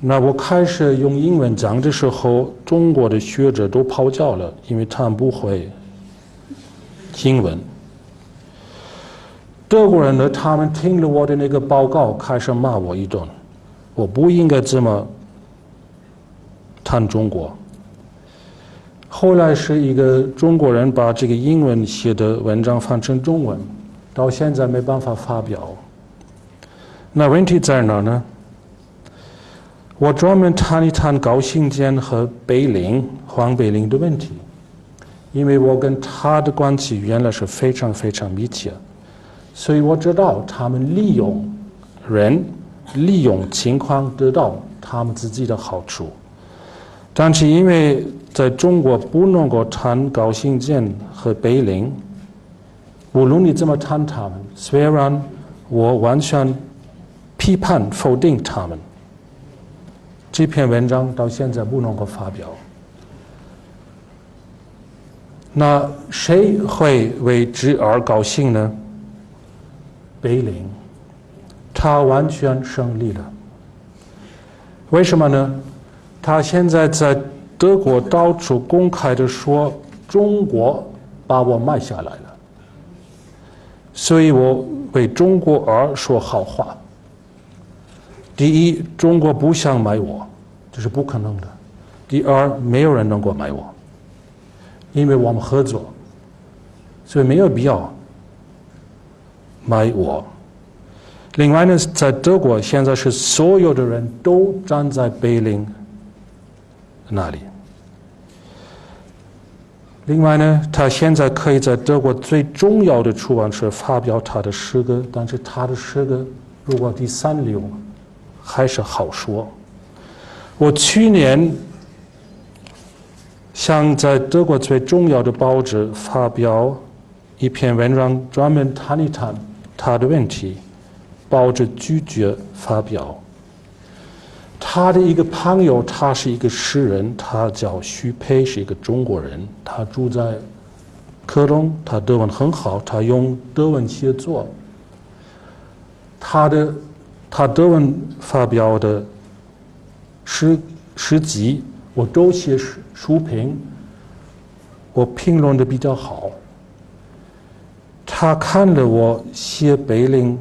那我开始用英文讲的时候，中国的学者都跑掉了，因为他们不会英文。德国人呢，他们听了我的那个报告，开始骂我一顿。我不应该这么谈中国。后来是一个中国人把这个英文写的文章翻成中文，到现在没办法发表。那问题在哪呢？我专门谈一谈高行健和碑林、黄碑林的问题，因为我跟他的关系原来是非常非常密切。所以我知道他们利用人、利用情况得到他们自己的好处，但是因为在中国不能够谈高行健和碑林，无论你怎么谈他们，虽然我完全批判否定他们，这篇文章到现在不能够发表。那谁会为之而高兴呢？碑林，他完全胜利了。为什么呢？他现在在德国到处公开的说中国把我买下来了，所以我为中国而说好话。第一，中国不想买我，这是不可能的；第二，没有人能够买我，因为我们合作，所以没有必要。买我。另外呢，在德国现在是所有的人都站在碑林那里。另外呢，他现在可以在德国最重要的出版社发表他的诗歌，但是他的诗歌如果第三流，还是好说。我去年想在德国最重要的报纸发表一篇文章，专门谈一谈。他的问题，抱着拒绝发表。他的一个朋友，他是一个诗人，他叫徐培，是一个中国人，他住在科隆，他德文很好，他用德文写作。他的他德文发表的诗诗集，我都写书书评，我评论的比较好。他看了我写碑林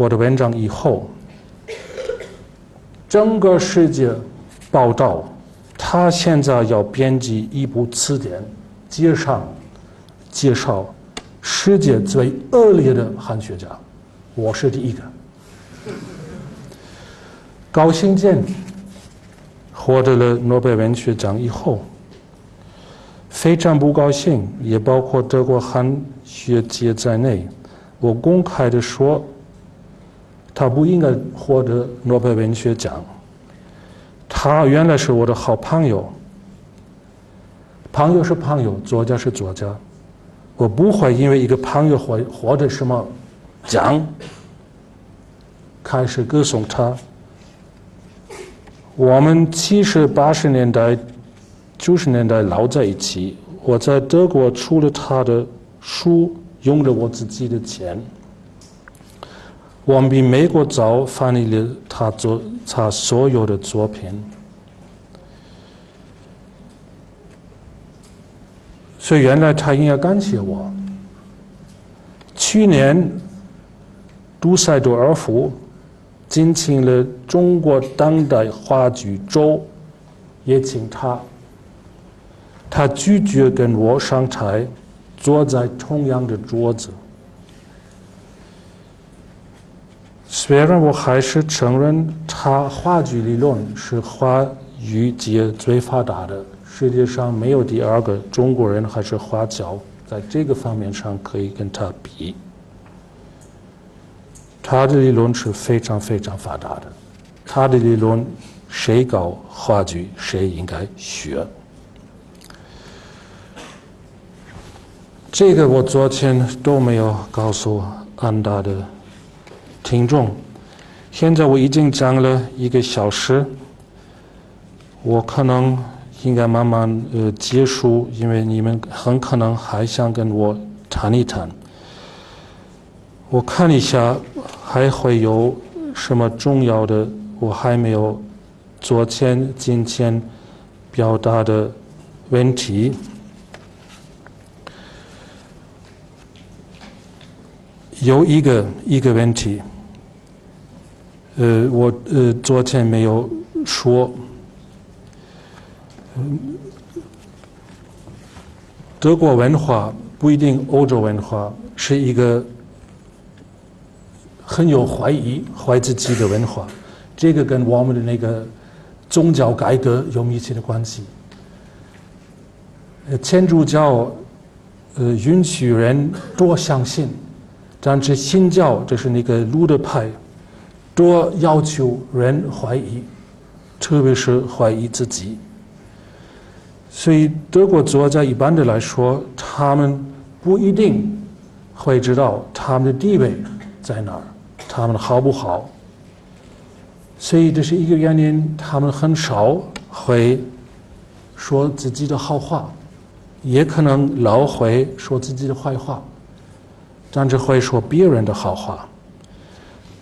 我的文章以后，整个世界报道，他现在要编辑一部词典，介绍介绍世界最恶劣的汉学家，我是第一个。高行健获得了诺贝尔文学奖以后。非常不高兴，也包括德国汉学界在内。我公开的说，他不应该获得诺贝尔文学奖。他原来是我的好朋友，朋友是朋友，作家是作家。我不会因为一个朋友获获得什么奖，开始歌颂他。我们七十八十年代。九十年代老在一起，我在德国出了他的书，用了我自己的钱。我们比美国早翻译了他作他所有的作品，所以原来他应该感谢我。去年，杜塞多尔夫进请了中国当代话剧周，也请他。他拒绝跟我上台，坐在同样的桌子。虽然我还是承认，他话剧理论是话语界最发达的，世界上没有第二个中国人还是华侨在这个方面上可以跟他比。他的理论是非常非常发达的，他的理论谁搞话剧，谁应该学。这个我昨天都没有告诉安达的听众，现在我已经讲了一个小时，我可能应该慢慢呃结束，因为你们很可能还想跟我谈一谈。我看一下还会有什么重要的，我还没有昨天今天表达的问题。有一个一个问题，呃，我呃昨天没有说，德国文化不一定欧洲文化是一个很有怀疑、怀自己的文化，这个跟我们的那个宗教改革有密切的关系。呃，天主教呃允许人多相信。但是新教就是那个路德派，多要求人怀疑，特别是怀疑自己。所以德国作家一般的来说，他们不一定会知道他们的地位在哪儿，他们好不好。所以这是一个原因，他们很少会说自己的好话，也可能老会说自己的坏话。但是会说别人的好话。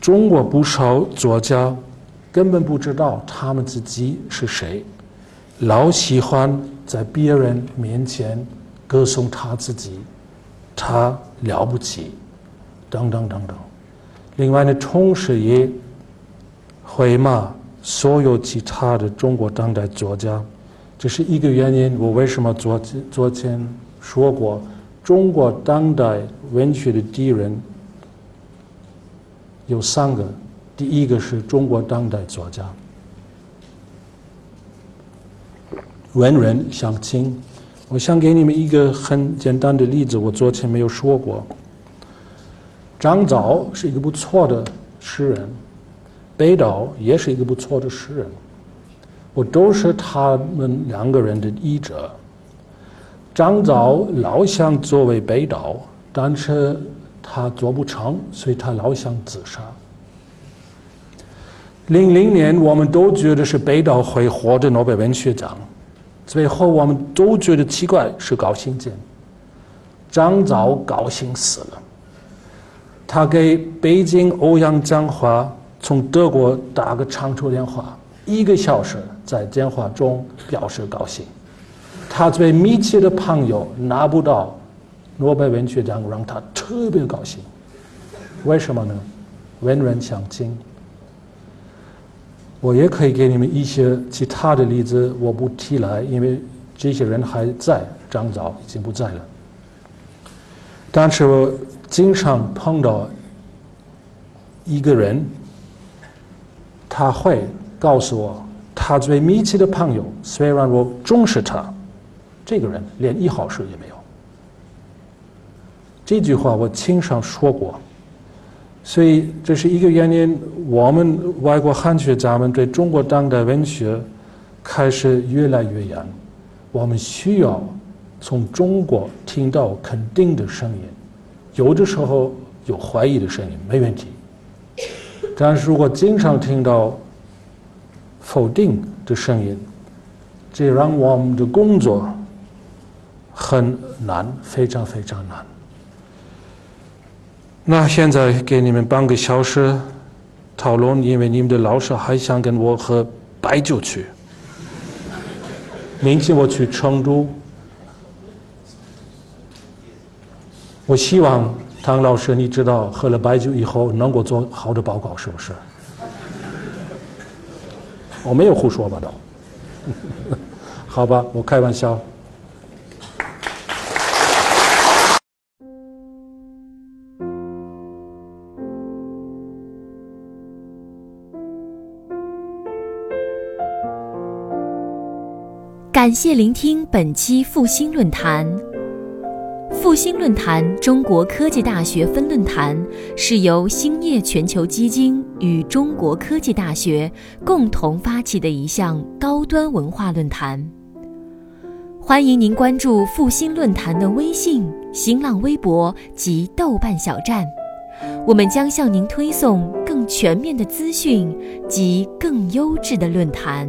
中国不少作家根本不知道他们自己是谁，老喜欢在别人面前歌颂他自己，他了不起，等等等等。另外呢，同时也会骂所有其他的中国当代作家。这是一个原因。我为什么昨昨天说过？中国当代文学的敌人有三个，第一个是中国当代作家，文人相亲。我想给你们一个很简单的例子，我昨天没有说过。张藻是一个不错的诗人，北岛也是一个不错的诗人，我都是他们两个人的译者。张藻老想作为北岛，但是他做不成，所以他老想自杀。零零年，我们都觉得是北岛会获得诺贝尔文学奖，最后我们都觉得奇怪，是高行健。张藻高兴死了，他给北京欧阳江华从德国打个长途电话，一个小时在电话中表示高兴。他最密切的朋友拿不到诺贝尔文学奖，让他特别高兴。为什么呢？文人相亲。我也可以给你们一些其他的例子，我不提来，因为这些人还在，张藻已经不在了。但是我经常碰到一个人，他会告诉我，他最密切的朋友，虽然我重视他。这个人连一毫事也没有。这句话我经常说过，所以这是一个原因。我们外国汉学家们对中国当代文学开始越来越严。我们需要从中国听到肯定的声音，有的时候有怀疑的声音没问题，但是如果经常听到否定的声音，这让我们的工作。很难，非常非常难。那现在给你们半个小时讨论，因为你们的老师还想跟我喝白酒去。明天我去成都，我希望唐老师，你知道喝了白酒以后能够做好的报告，是不是？我没有胡说八道，好吧，我开玩笑。感谢聆听本期复兴论坛。复兴论坛中国科技大学分论坛是由兴业全球基金与中国科技大学共同发起的一项高端文化论坛。欢迎您关注复兴论坛的微信、新浪微博及豆瓣小站，我们将向您推送更全面的资讯及更优质的论坛。